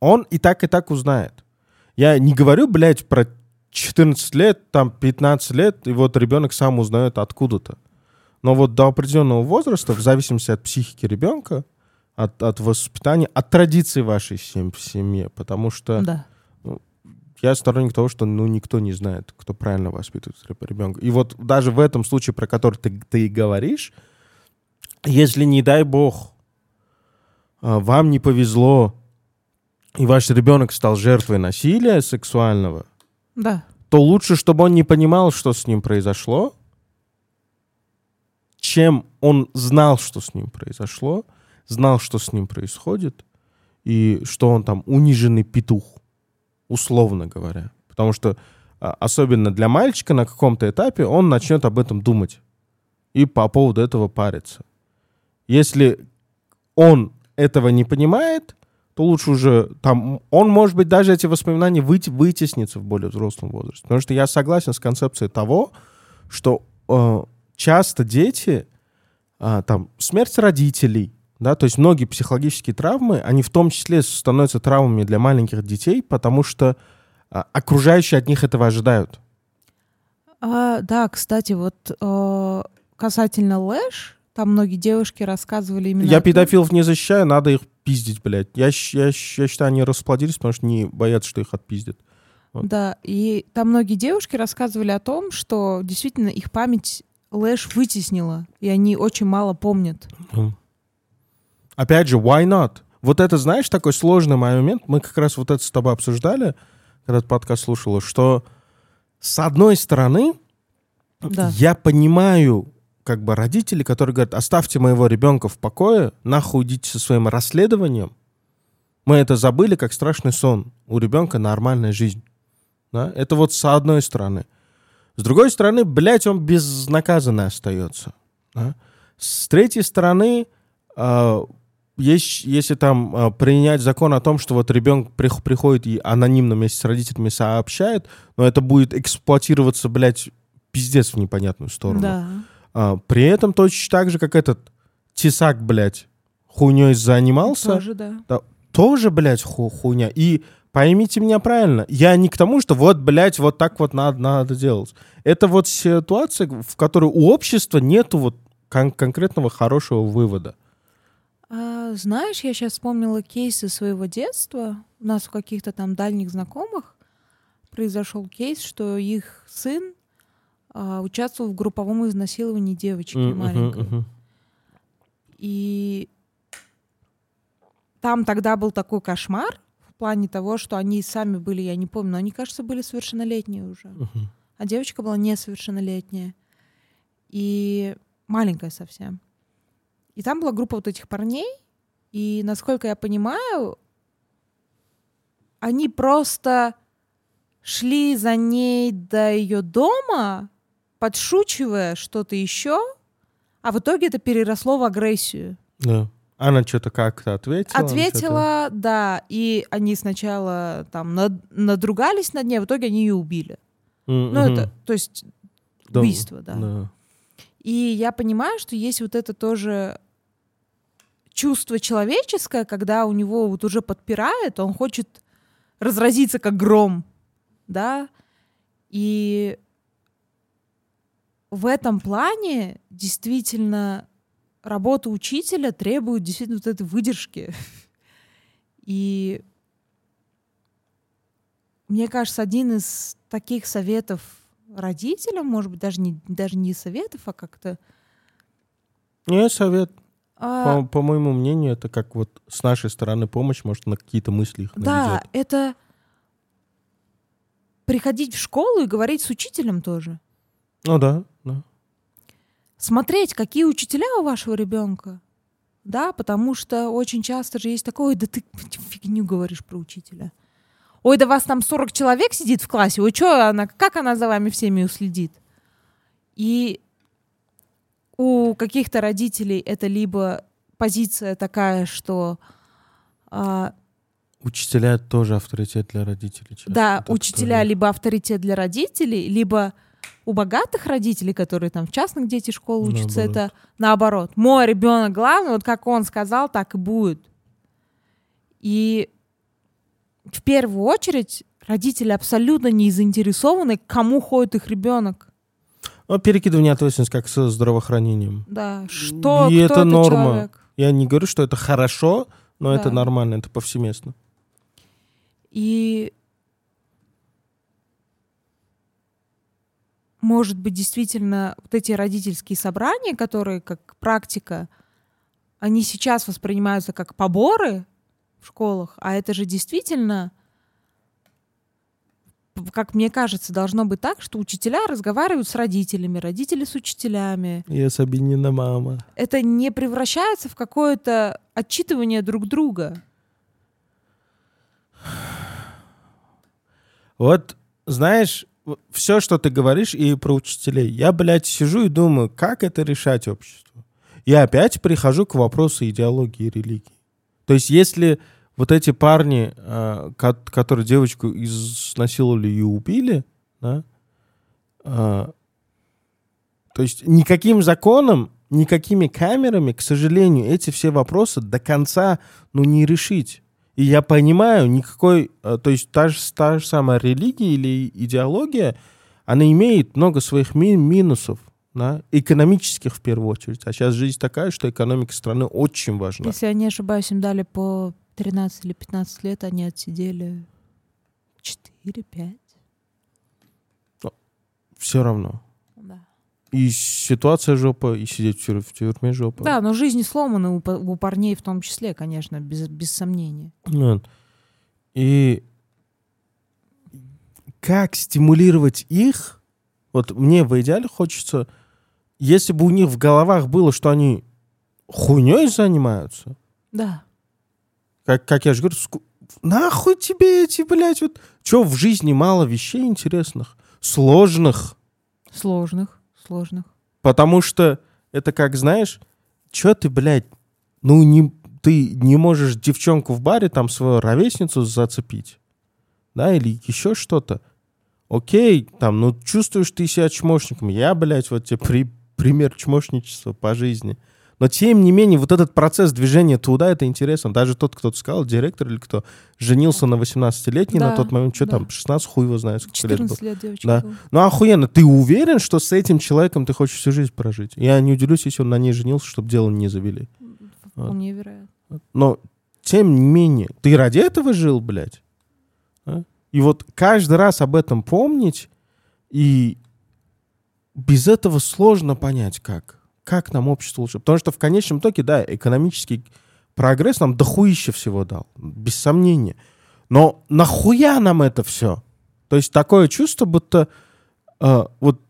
Он и так, и так узнает. Я не говорю, блядь, про 14 лет, там 15 лет, и вот ребенок сам узнает откуда-то. Но вот до определенного возраста, в зависимости от психики ребенка, от, от воспитания, от традиций вашей в семье, потому что да я сторонник того, что ну никто не знает, кто правильно воспитывает ребенка. И вот даже в этом случае, про который ты, ты говоришь, если, не дай бог, вам не повезло, и ваш ребенок стал жертвой насилия сексуального, Да. то лучше, чтобы он не понимал, что с ним произошло, чем он знал, что с ним произошло, знал, что с ним происходит, и что он там униженный петух, условно говоря. Потому что а, особенно для мальчика на каком-то этапе он начнет об этом думать и по поводу этого париться. Если он этого не понимает, то лучше уже там он может быть даже эти воспоминания выйти, вытеснится в более взрослом возрасте. Потому что я согласен с концепцией того, что э, часто дети э, там смерть родителей, да, то есть многие психологические травмы, они в том числе становятся травмами для маленьких детей, потому что э, окружающие от них этого ожидают. А, да, кстати, вот э, касательно Лэш, там многие девушки рассказывали именно... Я педофилов не защищаю, надо их пиздить, блядь. Я, я, я считаю, они расплодились, потому что не боятся, что их отпиздят. Да, и там многие девушки рассказывали о том, что действительно их память Лэш вытеснила, и они очень мало помнят. Мгм. Опять же, why not? Вот это, знаешь, такой сложный момент. Мы как раз вот это с тобой обсуждали, когда ты подкаст слушала, что с одной стороны, Да. я понимаю как бы родители, которые говорят, оставьте моего ребенка в покое, нахуй идите со своим расследованием. Мы это забыли, как страшный сон. У ребенка нормальная жизнь. Да? Это вот с одной стороны. С другой стороны, блядь, он безнаказанный остается. да. С третьей стороны, э, есть, если там э, принять закон о том, что вот ребенок прих- приходит и анонимно вместе с родителями сообщает, но это будет эксплуатироваться, блядь, пиздец в непонятную сторону. Да. А, при этом точно так же, как этот тесак, блядь, хуйней занимался, Тоже, да. тоже, блядь, ху хуйня. И поймите меня правильно, я не к тому, что вот, блядь, вот так вот надо, надо делать. Это вот ситуация, в которой у общества нету вот кон- конкретного хорошего вывода. А, знаешь, я сейчас вспомнила кейсы своего детства. У нас у каких-то там дальних знакомых произошел кейс, что их сын а, участвовал в групповом изнасиловании девочки мгм, маленькой. мгм. И там тогда был такой кошмар в плане того, что они сами были, я не помню, но они, кажется, были совершеннолетние уже. Мгм. А девочка была несовершеннолетняя. И маленькая совсем. И там была группа вот этих парней. И, насколько я понимаю, они просто шли за ней до ее дома, подшучивая что-то еще, а в итоге это переросло в агрессию. Да. Она что-то как-то ответила. Ответила, да, и они сначала там над- надругались над ней, а в итоге они ее убили. М, Ну, это, то есть, Да, убийство, да. да. И я понимаю, что есть вот это тоже чувство человеческое, когда у него вот уже подпирает, он хочет разразиться как гром, да, и в этом плане действительно работа учителя требует действительно вот этой выдержки. И мне кажется, один из таких советов родителям, может быть, даже не, даже не советов, а как-то... Не совет. а, По, по моему мнению, это как вот с нашей стороны помощь, может, на какие-то мысли их да, наведет. это приходить в школу и говорить с учителем тоже. Ну да, да. Смотреть, какие учителя у вашего ребенка. Да, потому что очень часто же есть такое, «Ой, да ты фигню говоришь про учителя. Ой, да вас там 40 человек сидит в классе, ой, что она, как она за вами всеми уследит? И у каких-то родителей это либо позиция такая, что а, Учителя тоже авторитет для родителей. часто. Да, учителя тоже. либо авторитет для родителей, либо у богатых родителей, которые там в частных дети школ учатся, Наоборот. это наоборот. Мой ребенок главный, вот как он сказал, так и будет. И в первую очередь родители абсолютно не заинтересованы, кому ходит их ребенок. Ну, перекидывание ответственности как со здравоохранением. Да, что, И кто это норма. человек. Я не говорю, что это хорошо, но это Да. нормально, это повсеместно. И может быть, действительно, вот эти родительские собрания, которые как практика, они сейчас воспринимаются как поборы в школах, а это же действительно, как мне кажется, должно быть так, что учителя разговаривают с родителями, родители с учителями. Я Сабинина мама. Это не превращается в какое-то отчитывание друг друга. Вот, знаешь, все, что ты говоришь, и про учителей. Я, блядь, сижу и думаю, как это решать обществу. Я опять прихожу к вопросу идеологии и религии. То есть если вот эти парни, э, которые девочку изнасиловали и убили, да, э, то есть никаким законом, никакими камерами, к сожалению, эти все вопросы до конца ну, не решить. И я понимаю, никакой, э, то есть та же, та же самая религия или идеология, она имеет много своих ми минусов, да, экономических в первую очередь. А сейчас жизнь такая, что экономика страны очень важна. Если я не ошибаюсь, им дали по 13 или 15 лет, они отсидели 4-5. Все равно. И ситуация жопа, и сидеть в тюрьме жопа. Да, но жизнь сломана у, у парней в том числе, конечно, без, без сомнения. И как стимулировать их? Вот мне в идеале хочется, если бы у них в головах было, что они хуйней занимаются. Да. Как, как я же говорю, ску... нахуй тебе эти, блядь, вот... Че, в жизни мало вещей интересных, сложных. Сложных сложных. Потому что это как, знаешь, что ты, блядь, ну не, ты не можешь девчонку в баре, там, свою ровесницу зацепить, да, или еще что-то. Окей, там, ну, чувствуешь ты себя чмошником. Я, блядь, вот тебе при, пример чмошничества по жизни — но тем не менее, вот этот процесс движения туда, это интересно. Даже тот, кто сказал, директор или кто, женился на 18-летней да, на тот момент, что да. там, 16, хуй его знает, сколько 14 лет, лет девочка да. Ну, охуенно. Ты уверен, что с этим человеком ты хочешь всю жизнь прожить? Я не удивлюсь, если он на ней женился, чтобы дело не завели. Вполне вот. вероятно. Но, тем не менее, ты ради этого жил, блядь? А? И вот каждый раз об этом помнить, и без этого сложно понять, как как нам общество лучше. Потому что в конечном итоге, да, экономический прогресс нам дохуище всего дал, без сомнения. Но нахуя нам это все? То есть такое чувство, будто э, вот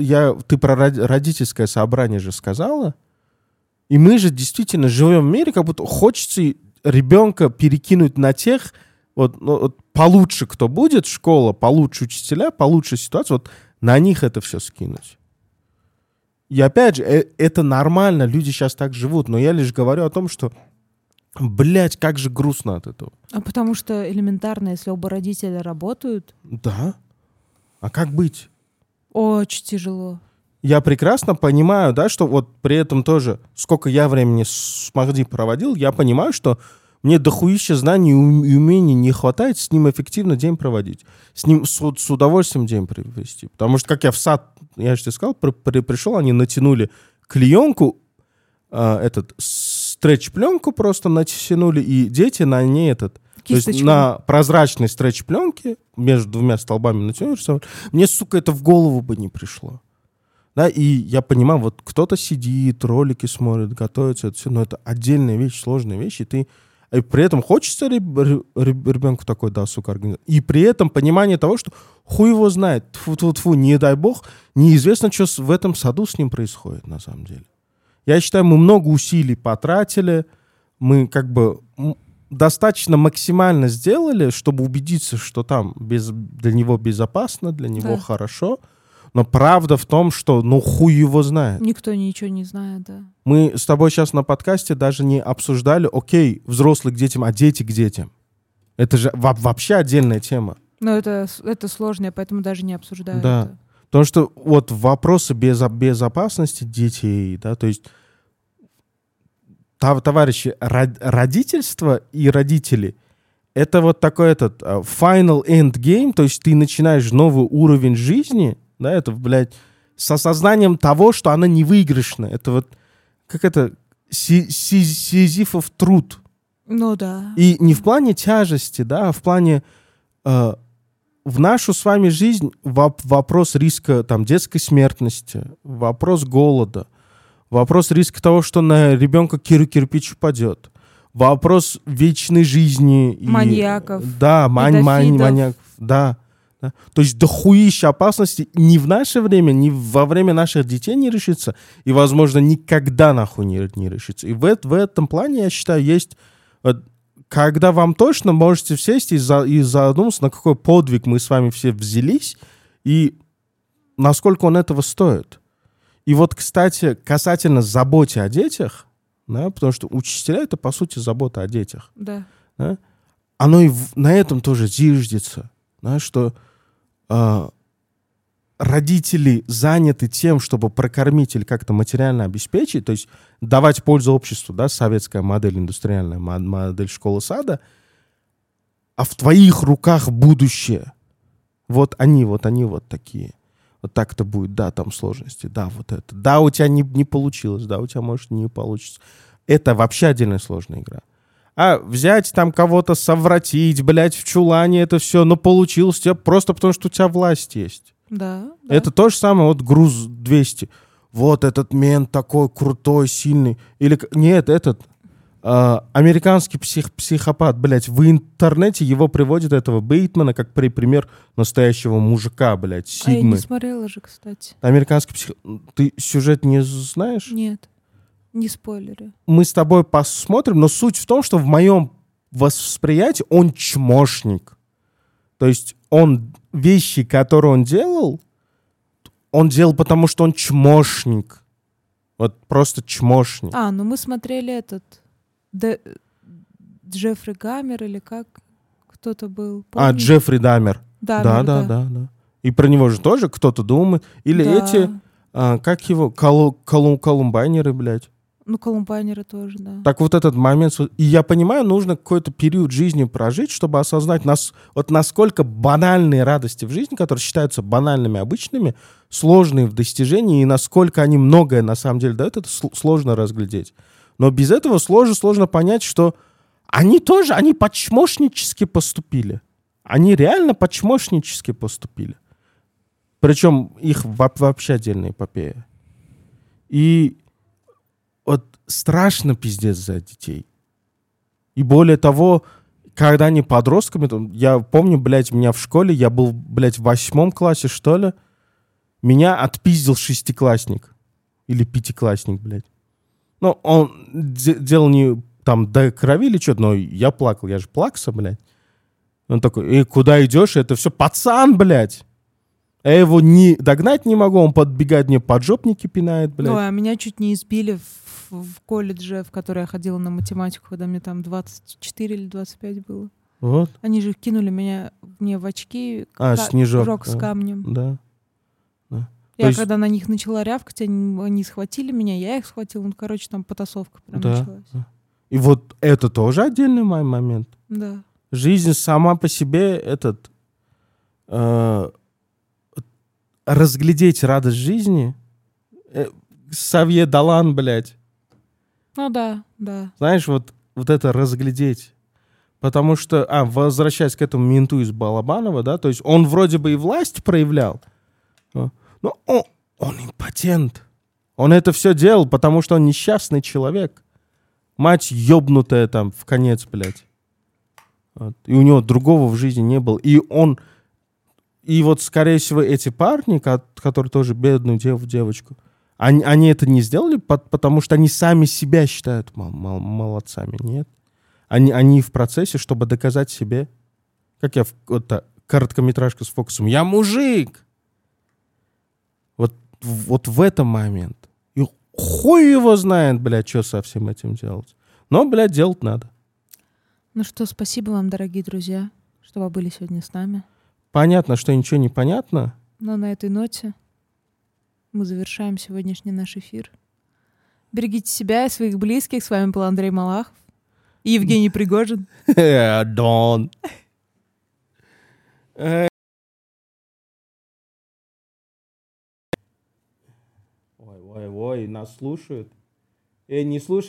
я, ты про родительское собрание же сказала, и мы же действительно живем в мире, как будто хочется ребенка перекинуть на тех, вот, ну, вот получше кто будет, школа, получше учителя, получше ситуация, вот на них это все скинуть. И опять же, э, это нормально, люди сейчас так живут, но я лишь говорю о том, что, блядь, как же грустно от этого. А потому что элементарно, если оба родителя работают... Да. А как быть? Очень тяжело. Я прекрасно понимаю, да, что вот при этом тоже, сколько я времени с Махди проводил, я понимаю, что мне дохуища знаний и умений не хватает с ним эффективно день проводить. С ним с, с удовольствием день провести. Потому что, как я в сад, я же тебе сказал, при, при, пришел, они натянули клеенку, э, этот стретч-пленку просто натянули, и дети на ней этот... То есть на прозрачной стретч-пленке между двумя столбами натянули. Мне, сука, это в голову бы не пришло. Да, и я понимаю, вот кто-то сидит, ролики смотрит, готовится, это все, но это отдельная вещь, сложная вещь, и ты и при этом хочется ребенку такой, да, сука, организовать. И при этом понимание того, что хуй его знает, тфу -тфу -тфу, не дай бог, неизвестно, что в этом саду с ним происходит на самом деле. Я считаю, мы много усилий потратили, мы как бы достаточно максимально сделали, чтобы убедиться, что там без, для него безопасно, для него да. хорошо. Но правда в том, что ну хуй его знает. Никто ничего не знает, да. Мы с тобой сейчас на подкасте даже не обсуждали, окей, взрослых к детям, а дети к детям. Это же вообще отдельная тема. Но это, это сложно, я поэтому даже не обсуждаю да. это. Потому что вот вопросы без, безопасности детей, да, то есть товарищи, родительство и родители — это вот такой этот uh, final end game, то есть ты начинаешь новый уровень жизни — да, это, блядь, с осознанием того, что она не выигрышна. Это вот, как это, сизифов труд. Ну да. И не в плане тяжести, да, а в плане э, в нашу с вами жизнь воп- вопрос риска там, детской смертности, вопрос голода, вопрос риска того, что на ребенка кир кирпич упадет, вопрос вечной жизни. и- Маньяков, Да, мань, мань, маньяков, да. Да. То есть дохуища опасности ни в наше время, ни во время наших детей не решится, и, возможно, никогда нахуй не, не решится. И в, в этом плане, я считаю, есть... вот, когда вам точно можете сесть и, за, и задуматься, на какой подвиг мы с вами все взялись, и насколько он этого стоит. И вот, кстати, касательно заботы о детях, да, потому что учителя — это, по сути, забота о детях Да. оно и в- на этом тоже зиждется, да, что э, родители заняты тем, чтобы прокормить или как-то материально обеспечить, то есть давать пользу обществу, да, советская модель, индустриальная мо- модель школы-сада, а в твоих руках будущее. Вот они, вот они вот такие. Вот так-то будет, да, там сложности, да, вот это. Да, у тебя не, не получилось, да, у тебя, может, не получится. Это вообще отдельная сложная игра. А взять там кого-то, совратить, блядь, в чулане, это все, но получилось у тебя просто потому, что у тебя власть есть. Да. да. Это то же самое, вот груз 200. Вот этот мент такой крутой, сильный. Или, нет, этот а, американский псих, психопат, блядь, в интернете его приводят, этого Бейтмана, как при пример настоящего мужика, блядь, А я Сигмы. не смотрела же, кстати. Американский псих... Ты сюжет не знаешь? Нет. Не спойлеры. мы с тобой посмотрим, но суть в том, что в моем восприятии он чмошник. То есть он вещи, которые он делал, он делал потому, что он чмошник. Вот просто чмошник. А, ну мы смотрели этот... Д- Джеффри Гаммер или как? Кто-то был. А, помнишь? Джеффри Дамер. Даммер, Да, да, да, да. И про него же тоже кто-то думает. Или Да. эти, а, как его, колу, колу- колумбайнеры, блядь. Ну, колумбайнеры тоже, да. Так вот этот момент, и я понимаю, нужно какой-то период жизни прожить, чтобы осознать, нас, вот насколько банальные радости в жизни, которые считаются банальными, обычными, сложные в достижении, и насколько они многое на самом деле дают, это сл- сложно разглядеть. Но без этого сложно, сложно понять, что они тоже, они почмошнически поступили. Они реально почмошнически поступили. Причем их во- вообще отдельная эпопея. И вот страшно пиздец за детей. И более того, когда они подростками, я помню, блядь, меня в школе, я был, блядь, в восьмом классе, что ли, меня отпиздил шестиклассник. Или пятиклассник, блядь. Ну, он де- делал не там до крови или что-то, но я плакал, я же плакса, блядь. Он такой, и куда идешь? Это все пацан, блядь. Я его не догнать не могу, он подбегает мне поджопники пинает, блядь. Ой, а меня чуть не избили в, в колледже, в который я ходила на математику, когда мне там 24 или 25 было. Вот, Они же кинули меня мне в очки А, ка- снежок, с да. камнем. да. Я есть- когда на них начала рявкать, они, они схватили меня, я их схватила. Ну, короче, там потасовка прям Да. началась. И вот это тоже отдельный мой момент. Да. Жизнь сама по себе этот э, разглядеть радость жизни. Э, Савье Далан, блядь. Ну да, да. Знаешь, вот, вот это разглядеть. Потому что, а, возвращаясь к этому менту из Балабанова, да, то есть он вроде бы и власть проявлял, но он, он импотент. Он это все делал, потому что он несчастный человек. Мать ёбнутая там в конец, блядь. Вот. И у него другого в жизни не было. И он... И вот, скорее всего, эти парни, ко- которые тоже бедную дев, девочку, они, они это не сделали, пот- потому что они сами себя считают мол- мол- молодцами. Нет. Они, они в процессе, чтобы доказать себе, как я в та короткометражка с фокусом, я мужик. Вот, вот в этом момент. И хуй его знает, блядь, что со всем этим делать. Но, блядь, делать надо. Ну что, спасибо вам, дорогие друзья, что вы были сегодня с нами. Понятно, что ничего не понятно. Но на этой ноте мы завершаем сегодняшний наш эфир. Берегите себя и своих близких. С вами был Андрей Малахов и Евгений Пригожин. Дон. Ой, ой, ой, нас слушают. Эй, не слушай.